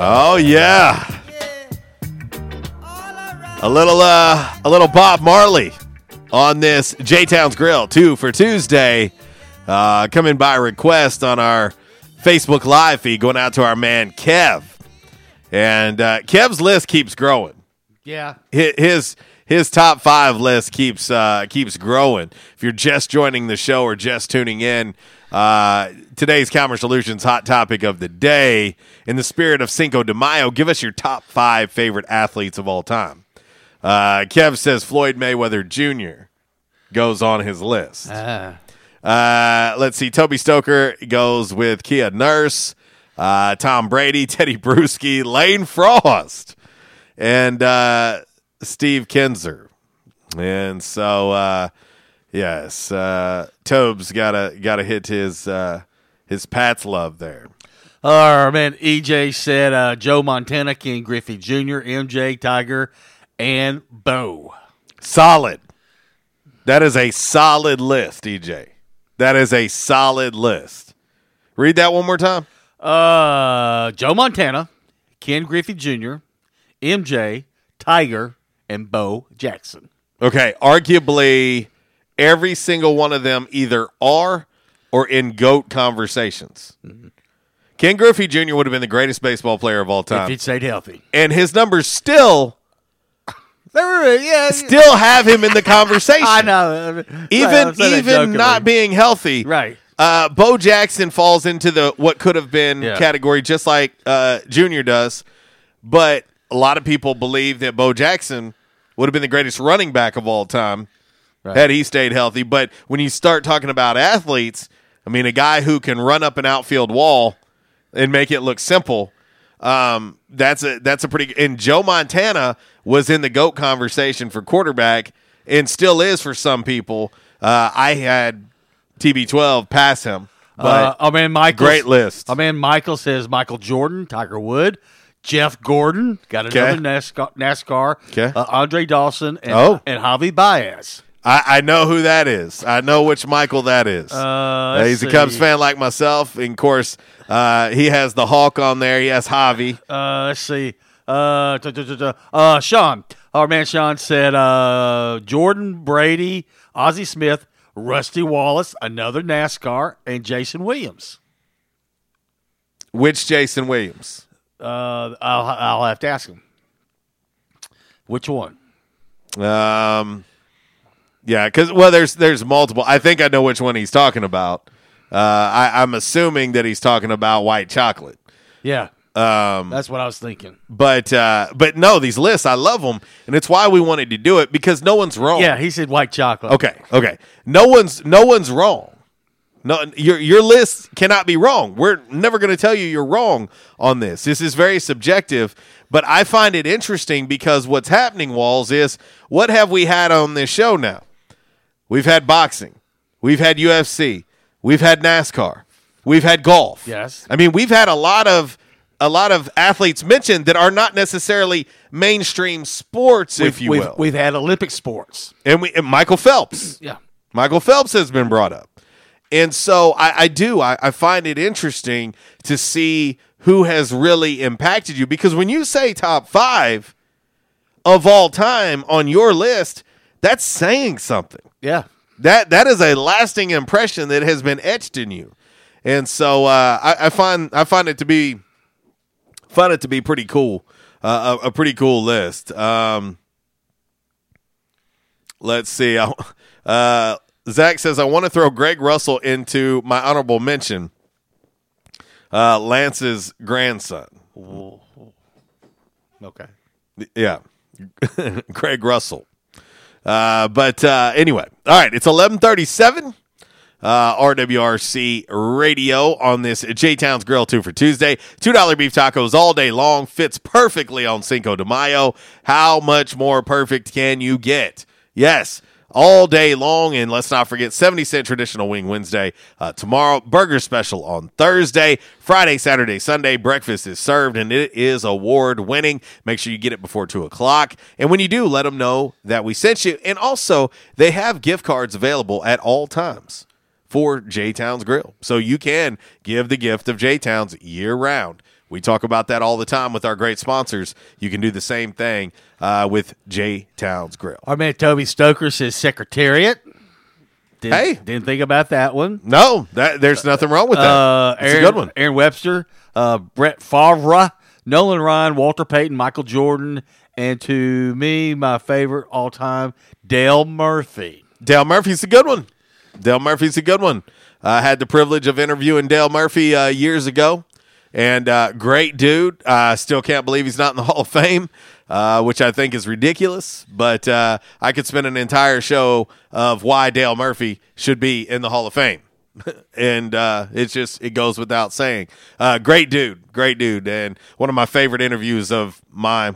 Oh yeah. A little uh a little Bob Marley on this J Town's Grill, two for Tuesday. Uh coming by request on our Facebook Live feed, going out to our man Kev. And uh Kev's list keeps growing. Yeah. His his top five list keeps uh, keeps growing. If you're just joining the show or just tuning in, uh, today's Calmer Solutions hot topic of the day. In the spirit of Cinco de Mayo, give us your top five favorite athletes of all time. Uh, Kev says Floyd Mayweather Jr. goes on his list. Ah. Uh, let's see. Toby Stoker goes with Kia Nurse, uh, Tom Brady, Tedy Bruschi, Lane Frost, and uh, Steve Kinser. And so, uh, yes, uh, Tobes gotta gotta hit his uh, his Pat's love there. Our man EJ said uh, Joe Montana, Ken Griffey Jr., MJ, Tiger, and Bo. Solid. That is a solid list, EJ. That is a solid list. Read that one more time. Uh, Joe Montana, Ken Griffey Jr., MJ, Tiger, and Bo Jackson. Okay, arguably every single one of them either are or in GOAT conversations. Ken Griffey Jr. would have been the greatest baseball player of all time If he'd stayed healthy. And his numbers still yeah, still have him in the conversation. I know. Even Well, I said that even not being healthy. Right. Uh, Bo Jackson falls into the what could have been Yeah. category just like uh, Junior does, but a lot of people believe that Bo Jackson would have been the greatest running back of all time had he stayed healthy. But when you start talking about athletes, I mean, a guy who can run up an outfield wall and make it look simple. Um, that's a that's a pretty and Joe Montana was in the goat conversation for quarterback and still is for some people. Uh, I had TB12 pass him, but uh, our man Michael. great list. Our man Michael says Michael Jordan, Tiger Wood, Jeff Gordon, got another NASCAR, NASCAR Okay. uh, Andre Dawson, and, Oh. and Javi Baez. I, I know who that is. I know which Michael that is. Uh, he's a Cubs fan like myself, and of course, uh, he has the Hawk on there. He has Javi. Uh, let's see. Uh, uh, Sean, our man Sean said uh, Jordan Brady, Ozzie Smith, Rusty Wallace, another NASCAR, and Jason Williams. Which Jason Williams? Uh, I'll I'll have to ask him. Which one? Um, yeah, because well, there's there's multiple. I think I know which one he's talking about. Uh, I, I'm assuming that he's talking about white chocolate. Yeah, Um, that's what I was thinking. but uh, but no, these lists I love them, and it's why we wanted to do it because no one's wrong. Yeah, he said white chocolate. Okay, okay. No one's no one's wrong. No, your your list cannot be wrong. We're never going to tell you you're wrong on this. This is very subjective, but I find it interesting because what's happening, Walls, is what have we had on this show now? We've had boxing, we've had UFC, we've had NASCAR, we've had golf. Yes. I mean we've had a lot of a lot of athletes mentioned that are not necessarily mainstream sports, if We've- you we've, will. We've had Olympic sports. and we and Michael Phelps. Yeah. Michael Phelps has been brought up. And so I, I do. I, I find it interesting to see who has really impacted you because when you say top five of all time on your list, that's saying something. Yeah. That that is a lasting impression that has been etched in you. And so uh, I, I find I find it to be find it to be pretty cool. Uh, a, a pretty cool list. Um, let's see. I, uh, Zach says I want to throw Greg Russell into my honorable mention. Uh, Lance's grandson. Okay. Yeah, Greg Russell. Uh, but uh, anyway, all right. It's eleven thirty-seven. Uh, RWRC Radio on this J Towns Grill two for Tuesday. Two dollar beef tacos all day long fits perfectly on Cinco de Mayo. How much more perfect can you get? Yes, all day long. And let's not forget 70 cent traditional wing Wednesday. Uh, tomorrow, burger special on Thursday. Friday, Saturday, Sunday, breakfast is served and it is award winning. Make sure you get it before 2 o'clock. And when you do, let them know that we sent you. And also, they have gift cards available at all times for J Towns Grill. So you can give the gift of J Towns year round. We talk about that all the time with our great sponsors. You can do the same thing uh, with J Towns Grill. Our man Toby Stoker says Secretariat. Didn't, Hey. didn't think about that one. No, that there's nothing wrong with that. Uh, It's Aaron, a good one. Aaron Webster, uh, Brett Favre, Nolan Ryan, Walter Payton, Michael Jordan, and to me, my favorite all time, Dale Murphy. Dale Murphy's a good one. Dale Murphy's a good one. I had the privilege of interviewing Dale Murphy uh, years ago, and uh, great dude. I still can't believe he's not in the Hall of Fame, uh, which I think is ridiculous. But uh, I could spend an entire show of why Dale Murphy should be in the Hall of Fame. and uh, it's just it goes without saying. Uh, great dude, great dude, and one of my favorite interviews of my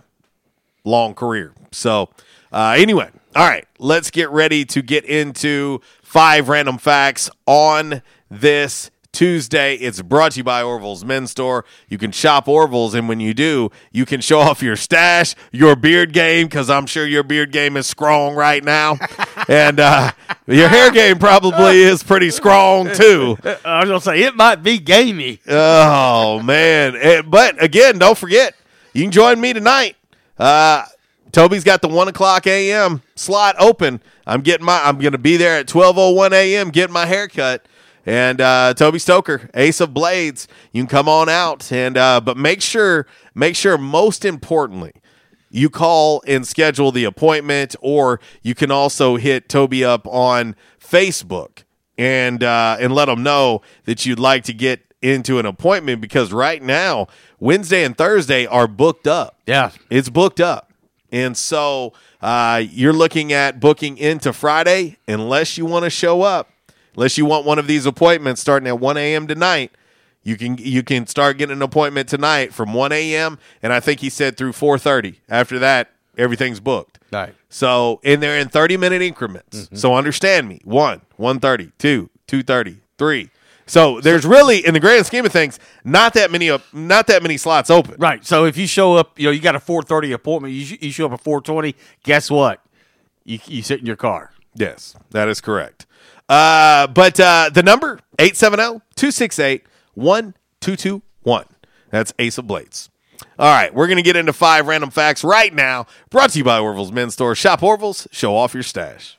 long career. So, uh, anyway, all right, let's get ready to get into five random facts on this Tuesday. It's brought to you by Orville's Men's Store. You can shop Orville's, and when you do, you can show off your stash, your beard game, because I'm sure your beard game is strong right now, and uh, your hair game probably is pretty strong too. I was gonna say it might be gamey. Oh man! Eh, But again, don't forget you can join me tonight. Uh, Toby's got the one o'clock a.m. slot open. I'm getting my. I'm going to be there at twelve oh one a.m. getting my hair cut. And uh, Toby Stoker, Ace of Blades, you can come on out. And uh, but make sure, make sure. Most importantly, you call and schedule the appointment, or you can also hit Toby up on Facebook and uh, and let them know that you'd like to get into an appointment because right now Wednesday and Thursday are booked up. Yeah, it's booked up, and so uh, you're looking at booking into Friday unless you want to show up, unless you want one of these appointments starting at 1 a.m. tonight. You can you can start getting an appointment tonight from 1 a.m. and I think he said through 4:30. After that, everything's booked. Right. So, and they're in 30 minute increments. Mm-hmm. So understand me. One, 130, two, 230, three. So there's really, in the grand scheme of things, not that many up, not that many slots open. Right. So if you show up, you know, you got a 4:30 appointment. You, sh- you show up at 4:20. Guess what? You you sit in your car. Yes, that is correct. Uh, but uh, the number 870-268-1221. That's Ace of Blades. All right, we're going to get into five random facts right now. Brought to you by Orville's Men's Store. Shop Orville's, show off your stash.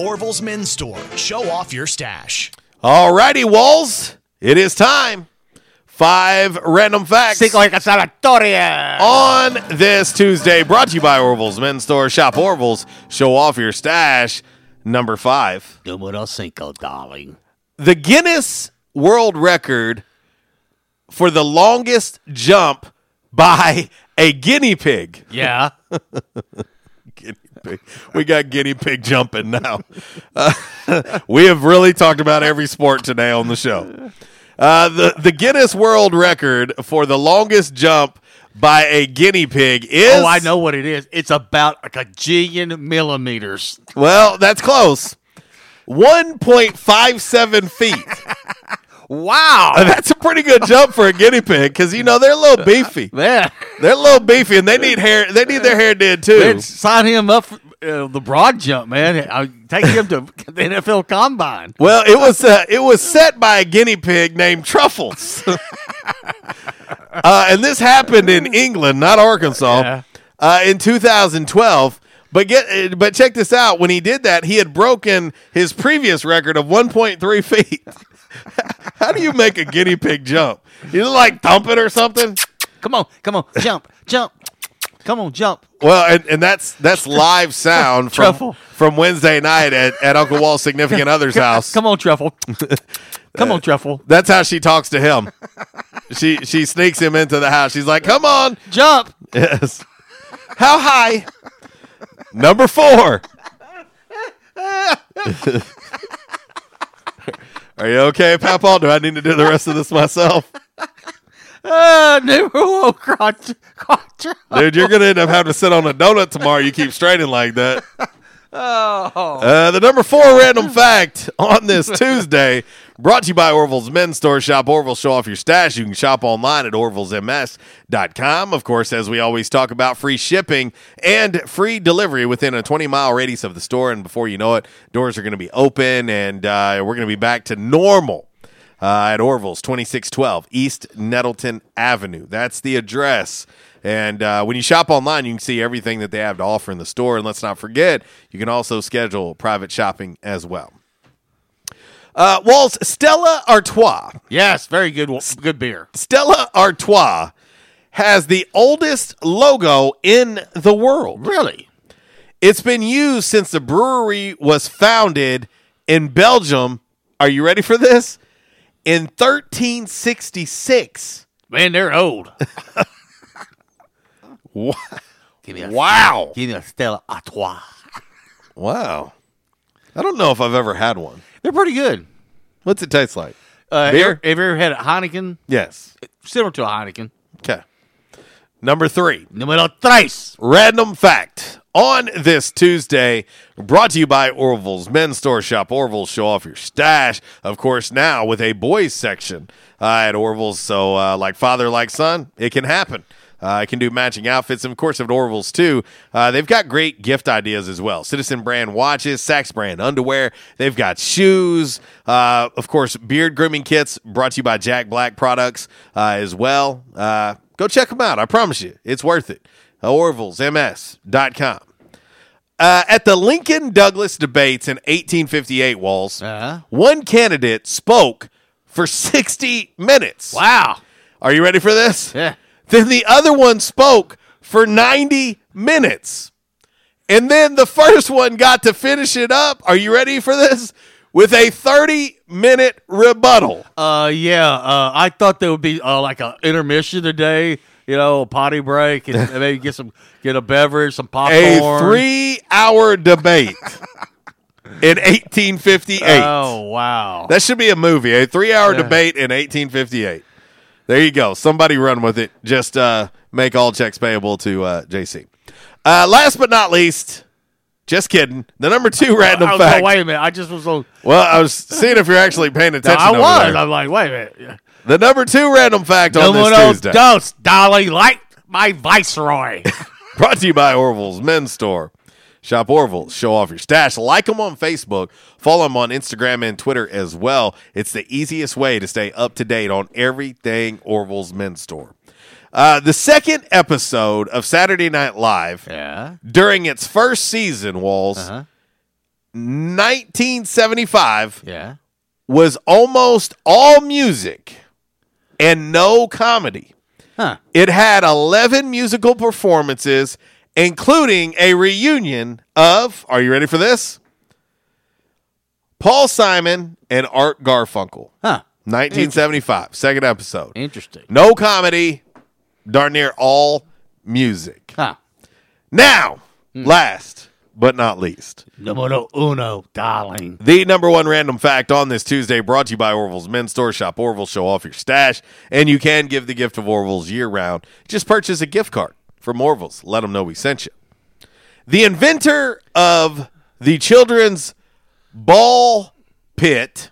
Orville's Men's Store. Show off your stash. All righty, Walls. It is time. Five random facts. like a Salatoria. On this Tuesday, brought to you by Orville's Men's Store. Shop Orville's. Show off your stash. Number five. Numero cinco, darling. The Guinness World Record for the longest jump by a guinea pig. Yeah. We got guinea pig jumping now. Uh, we have really talked about every sport today on the show. Uh, the the Guinness World Record for the longest jump by a guinea pig is. Oh, I know what it is. It's about like a jillion millimeters. Well, that's close. One point five seven feet. Wow, that's a pretty good jump for a guinea pig because you know they're a little beefy. Yeah, they're a little beefy, and they need hair. They need their hair did too. Sign him up for uh, the broad jump, man. I'll take him to the NFL Combine. Well, it was uh, it was set by a guinea pig named Truffles, uh, and this happened in England, not Arkansas, uh, in 2012. But get uh, but check this out. When he did that, he had broken his previous record of 1.3 feet. How do you make a guinea pig jump? You like thump it or something? Come on, come on, jump, jump. Come on, jump. Well, and, and that's that's live sound from, Truffle. from Wednesday night at, at Uncle Walls' significant other's house. Come on, Truffle. Come on, uh, Truffle. That's how she talks to him. she she sneaks him into the house. She's like, "Come on, jump." Yes. How high? Number four. Are you okay, Papa? Do I need to do the rest of this myself? Uh, numero quattro. Dude, you're gonna end up having to sit on a donut tomorrow. You keep straining like that. Oh. Uh, the number four random fact on this Tuesday, brought to you by Orville's Men's Store. Shop Orville, show off your stash. You can shop online at orvillesms.com. Of course, as we always talk about, free shipping and free delivery within a 20 mile radius of the store. And before you know it, doors are going to be open and uh, we're going to be back to normal. Uh, at Orville's, 2612 East Nettleton Avenue. That's the address. And uh, when you shop online, you can see everything that they have to offer in the store. And let's not forget, you can also schedule private shopping as well. Uh, Walls, Stella Artois. Yes, very good. Good beer. Stella Artois has the oldest logo in the world. Really? It's been used since the brewery was founded in Belgium. Are you ready for this? In 1366. Man, they're old. Wow. Give me a Wow. Give me a Stella Artois. Wow. I don't know if I've ever had one. They're pretty good. What's it taste like? Uh, Beer? Have, have you ever had a Heineken? Yes. Similar to a Heineken. Okay. Number three. Numero tres. Random fact on this Tuesday, brought to you by Orville's Men's Store Shop. Orville's show off your stash, of course, now with a boys section uh, at Orville's. So, uh, like father, like son, it can happen. Uh, I can do matching outfits, and of course, at Orville's too. Uh, they've got great gift ideas as well. Citizen brand watches, Saxx brand underwear. They've got shoes, uh, of course, beard grooming kits. Brought to you by Jack Black Products uh, as well. Uh, go check them out. I promise you, it's worth it. Orville'sMS.com. Uh, at the Lincoln Douglas debates in 1858, Walls, one candidate spoke for 60 minutes. Wow. Are you ready for this? Yeah. Then the other one spoke for 90 minutes. And then the first one got to finish it up. Are you ready for this? With a 30 minute rebuttal. Uh, yeah. Uh, I thought there would be uh, like a intermission today. You know, a potty break, and maybe get some get a beverage, some popcorn. A three hour debate in 1858. Oh wow. That should be a movie. A three hour Yeah. debate in 1858. There you go. Somebody run with it. Just uh, make all checks payable to uh, JC. Uh, last but not least, just kidding. The number two random I fact. like, wait a minute. I just was so. Well, I was seeing if you're actually paying No, attention. I over was. I'm like, wait a minute. Yeah. The number two random fact on this Tuesday. dos, Dolly, like my viceroy. Brought to you by Orville's Men's Store. Shop Orville, show off your stash. Like them on Facebook. Follow them on Instagram and Twitter as well. It's the easiest way to stay up to date on everything Orville's Men's Store. Uh, the second episode of Saturday Night Live yeah. during its first season, Walls, Uh-huh. 1975, Yeah. was almost all music and no comedy. Huh. It had 11 musical performances, including a reunion of, are you ready for this? Paul Simon and Art Garfunkel. Huh. 1975, second episode. Interesting. No comedy, darn near all music. Huh. Now, Hmm. last but not least, Numero uno, darling. the number one random fact on this Tuesday brought to you by Orville's Men's Store. Shop Orville, show off your stash, and you can give the gift of Orville's year round. Just purchase a gift card from Orville's. Let them know we sent you. The inventor of the children's ball pit,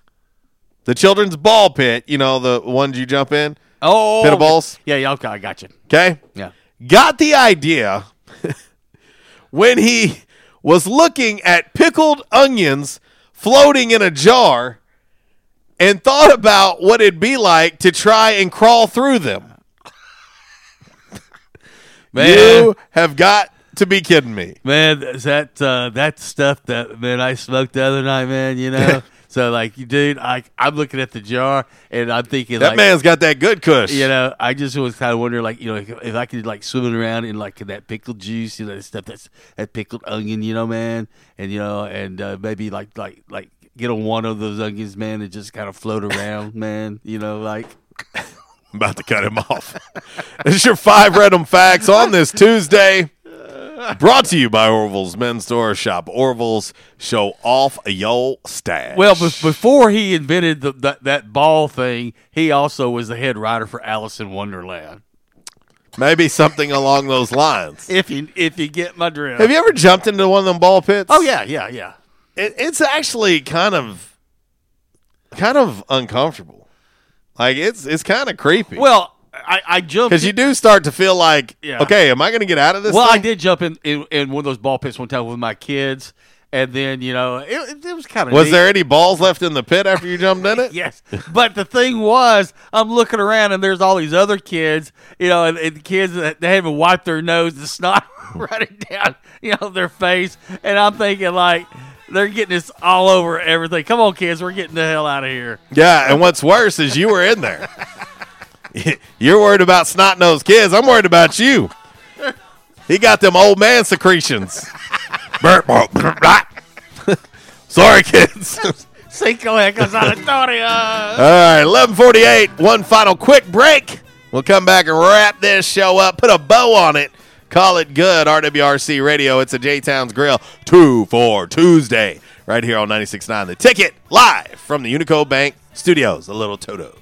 the children's ball pit, you know, the ones you jump in, Oh, pit of balls. Yeah, yeah. Okay, I got you. Okay. Yeah. Got the idea when he was looking at pickled onions floating in a jar and thought about what it'd be like to try and crawl through them. Man. You have got to be kidding me. Man, is that uh, that stuff that man I smoked the other night, man. You know, so like, dude, I I'm looking at the jar and I'm thinking That like, man's got that good kush. You know, I just was kind of wondering, like, you know, if, if I could like swimming around in like that pickled juice, you know, that stuff that's that pickled onion, you know, man, and you know, and uh, maybe like like like get on one of those onions, man, and just kind of float around, man, you know, like. I'm about to cut him off. This is your five random facts on this Tuesday. Brought to you by Orville's Men's Store. Shop Orville's. Show off your stash. Well, be- before he invented the, that that ball thing, he also was the head writer for Alice in Wonderland. Maybe something along those lines. If you if you get my drift. Have you ever jumped into one of them ball pits? Oh yeah, yeah, yeah. It, it's actually kind of, kind of uncomfortable. Like it's it's kind of creepy. Well, I, I jumped because you do start to feel like, Yeah. okay, am I going to get out of this? Well, I did jump in, in in one of those ball pits one time with my kids, and then you know it, it, was kind of Was there any balls left in the pit after you jumped in it? yes, but the thing was, I'm looking around and there's all these other kids, you know, and, and kids that they haven't wiped their nose, the snot running down, you know, their face, and I'm thinking like they're getting this all over everything. Come on, kids, we're getting the hell out of here. Yeah, and what's worse is you were in there. You're worried about snot nosed kids. I'm worried about you. He got them old man secretions. Sorry, kids. Cinco aleatoria. All right, 1148. One final quick break. We'll come back and wrap this show up, put a bow on it, call it good. RWRC Radio. It's a J Towns Grill 2 for Tuesday, right here on 96.9 The Ticket, live from the Unico Bank Studios. A little Toto.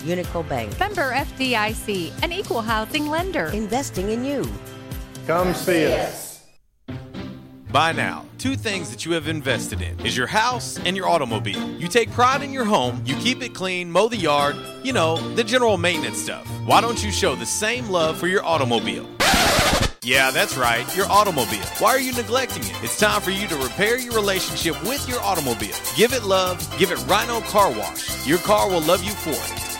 Unico Bank. Member FDIC, an equal housing lender. Investing in you. Come see us. By now, two things that you have invested in is your house and your automobile. You take pride in your home, you keep it clean, mow the yard, you know, the general maintenance stuff. Why don't you show the same love for your automobile? Yeah, that's right, your automobile. Why are you neglecting it? It's time for you to repair your relationship with your automobile. Give it love, give it Rhino Car Wash. Your car will love you for it.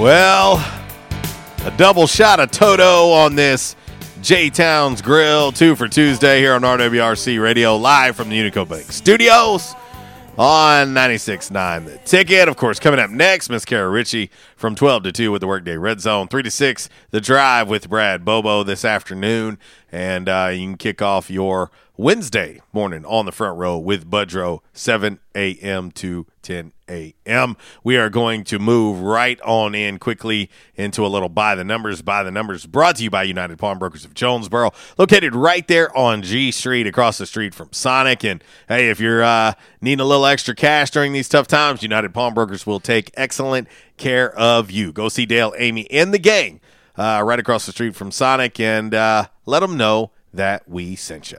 Well, a double shot of Toto on this J Towns Grill, two for Tuesday here on RWRC Radio, live from the Unico Bank Studios on 96.9 The Ticket. Of course, coming up next, Miss Kara Ritchie from 12 to 2 with the Workday Red Zone, 3 to 6, The Drive with Brad Bobo this afternoon. And uh, you can kick off your Wednesday morning on the front row with Budrow, 7 a.m. to 10 a.m. We are going to move right on in quickly into a little by the numbers. By the numbers brought to you by United Pawnbrokers of Jonesboro, located right there on G Street, across the street from Sonic. And hey, if you're uh, needing a little extra cash during these tough times, United Pawnbrokers will take excellent care of you. Go see Dale, Amy, and the gang uh, right across the street from Sonic, and uh, let them know that we sent you.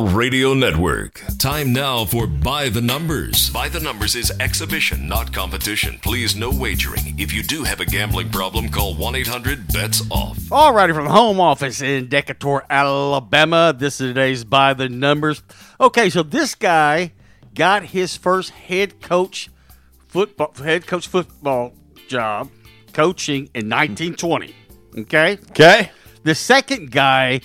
Radio Network. Time now for By the Numbers. By the Numbers is exhibition, not competition. Please, no wagering. If you do have a gambling problem, call 1 800 BETS OFF. Alrighty, from the home office in Decatur, Alabama. This is today's By the Numbers. Okay, so this guy got his first head coach football head coach football job coaching in 1920. Okay? Okay. The second guy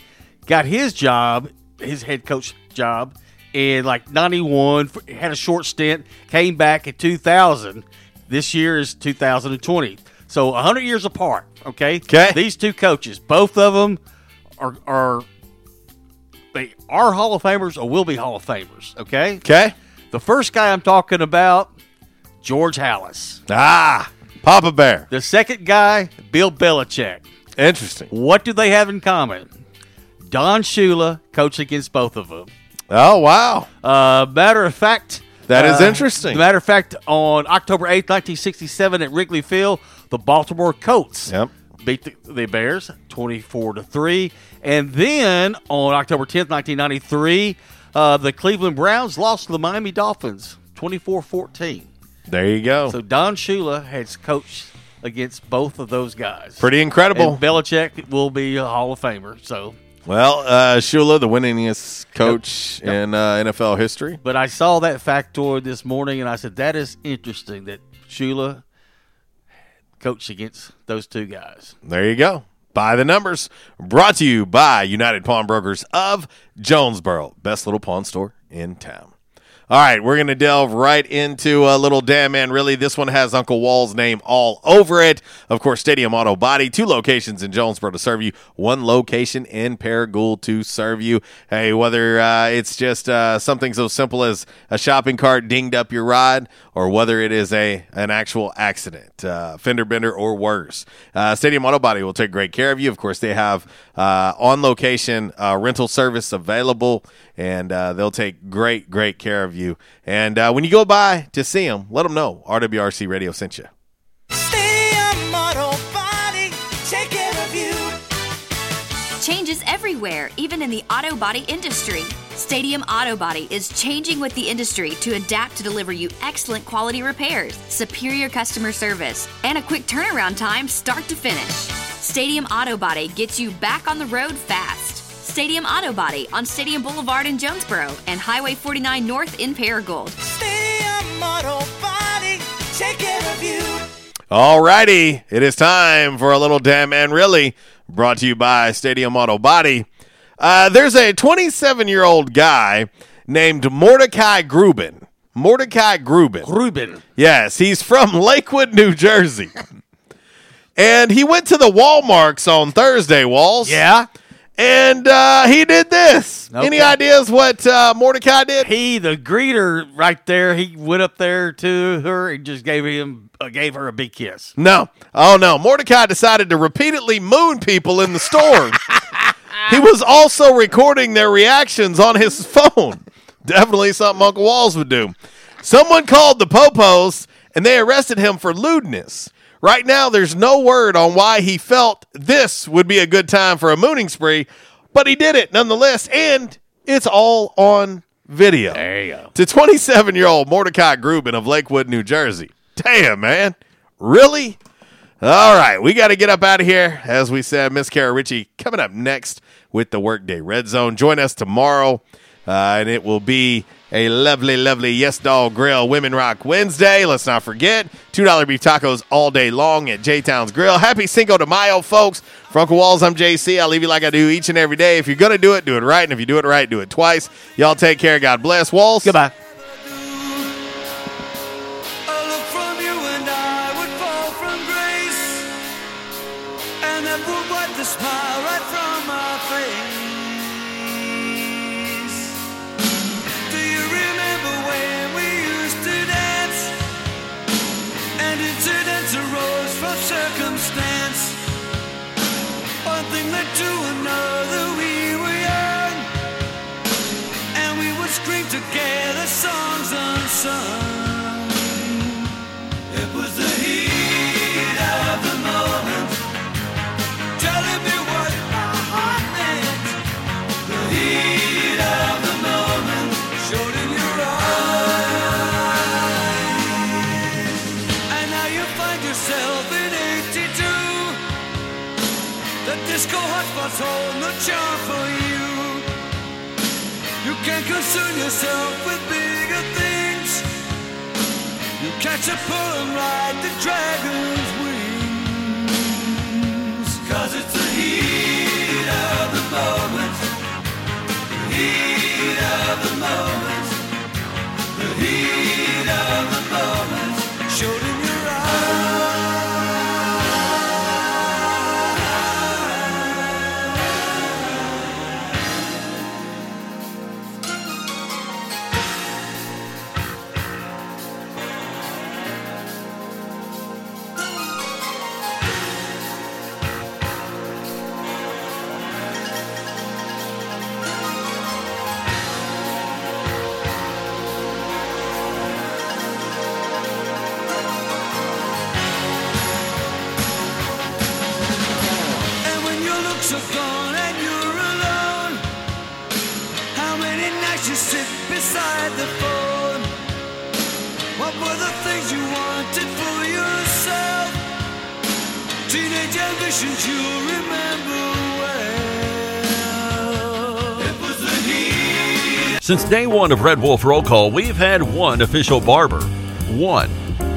got his job, his head coach job, in like 91, had a short stint, came back in 2000. This year is 2020. So 100 years apart, okay? Okay. These two coaches, both of them are, are they are Hall of Famers or will be Hall of Famers, okay? Okay. The first guy I'm talking about, George Halas. Ah, Papa Bear. The second guy, Bill Belichick. Interesting. What do they have in common? Don Shula coached against both of them. Oh wow! Uh, matter of fact, That is uh, interesting. Matter of fact, on October eighth, nineteen sixty-seven, at Wrigley Field, the Baltimore Colts Yep. beat the, the Bears twenty-four to three, and then on October tenth, nineteen ninety-three, uh, the Cleveland Browns lost to the Miami Dolphins 24-14. There you go. So Don Shula has coached against both of those guys. Pretty incredible. And Belichick will be a Hall of Famer. So, Well, uh, Shula, the winningest coach in uh, NFL history. but I saw that factoid this morning, and I said that is interesting that Shula coached against those two guys. There you go. By the numbers. Brought to you by United Pawnbrokers of Jonesboro. Best little pawn store in town. All right, we're going to delve right into a little damn man. Really, this one has Uncle Wall's name all over it. Of course, Stadium Auto Body, two locations in Jonesboro to serve you, one location in Paragould to serve you. Hey, whether uh, it's just uh, something so simple as a shopping cart dinged up your ride, or whether it is a an actual accident, uh, fender bender, or worse, uh, Stadium Auto Body will take great care of you. Of course, they have uh, on location uh, rental service available, and they'll take great, great care of you. And uh, when you go by to see them, let them know RWRC Radio sent you. Stadium Auto Body, take care of you. Changes everywhere, even in the auto body industry. Stadium Auto Body is changing with the industry to adapt to deliver you excellent quality repairs, superior customer service, and a quick turnaround time start to finish. Stadium Auto Body gets you back on the road fast. Stadium Auto Body on Stadium Boulevard in Jonesboro and Highway 49 North in Paragould. Stadium Auto Body, take care of you. All righty, it is time for a little damn and really brought to you by Stadium Auto Body. Uh, there's a 27 year old guy named Mordecai Grubin. Mordecai Grubin. Grubin. Yes, he's from Lakewood, New Jersey. and he went to the Walmarts on Thursday, Walls. Yeah. And uh, he did this. Any ideas what uh, Mordecai did? He, the greeter right there, he went up there to her and just gave him uh, gave her a big kiss. No. Oh, no. Mordecai decided to repeatedly moon people in the store. he was also recording their reactions on his phone. Definitely something Uncle Walls would do. Someone called the Popos and they arrested him for lewdness. Right now, there's no word on why he felt this would be a good time for a mooning spree, but he did it nonetheless, and it's all on video. There you go. To 27 year old Mordecai Grubin of Lakewood, New Jersey. Damn, man. Really? All right, we got to get up out of here. As we said, Miss Kara Ritchie coming up next with the Workday Red Zone. Join us tomorrow, uh, and it will be a lovely, lovely Yes Dog Grill Women Rock Wednesday. Let's not forget $2 beef tacos all day long at J Town's Grill. Happy Cinco de Mayo, folks. For Uncle Walls, I'm JC. I'll leave you like I do each and every day. If you're going to do it, do it right. And if you do it right, do it twice. Y'all take care. God bless. Walls. Goodbye. It was the heat of the moment, telling me what my heart meant. The heat of the moment showed in your eyes, and now you find yourself in '82. The disco hotspots charm for you. You can't concern yourself with. You catch a pull and ride the dragon's wings. Cause it's the heat of the moment. The heat of the moment. the phone? What were the things you wanted for yourself? Teenage ambitions you remember Since day one of Red Wolf Roll Call, we've had one official barber. One.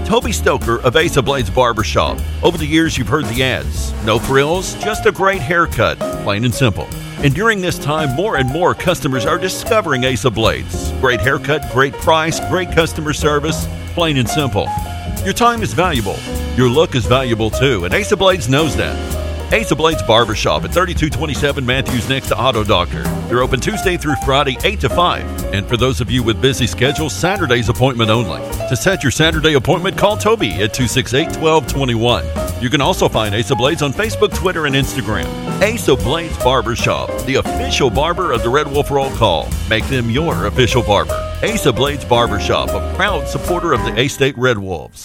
Toby Stoker of Ace of Blades Barbershop. Over the years, you've heard the ads. No frills, just a great haircut, plain and simple. And during this time, more and more customers are discovering Ace of Blades. Great haircut, great price, great customer service, plain and simple. Your time is valuable. Your look is valuable too, and Ace of Blades knows that. Ace of Blades Barbershop at 3227 Matthews next to Auto Doctor. They're open Tuesday through Friday, 8 to 5. And for those of you with busy schedules, Saturday's appointment only. To set your Saturday appointment, call Toby at 268 1221. You can also find Ace of Blades on Facebook, Twitter, and Instagram. Ace of Blades Barbershop, the official barber of the Red Wolf Roll Call. Make them your official barber. Ace of Blades Barbershop, a proud supporter of the A State Red Wolves.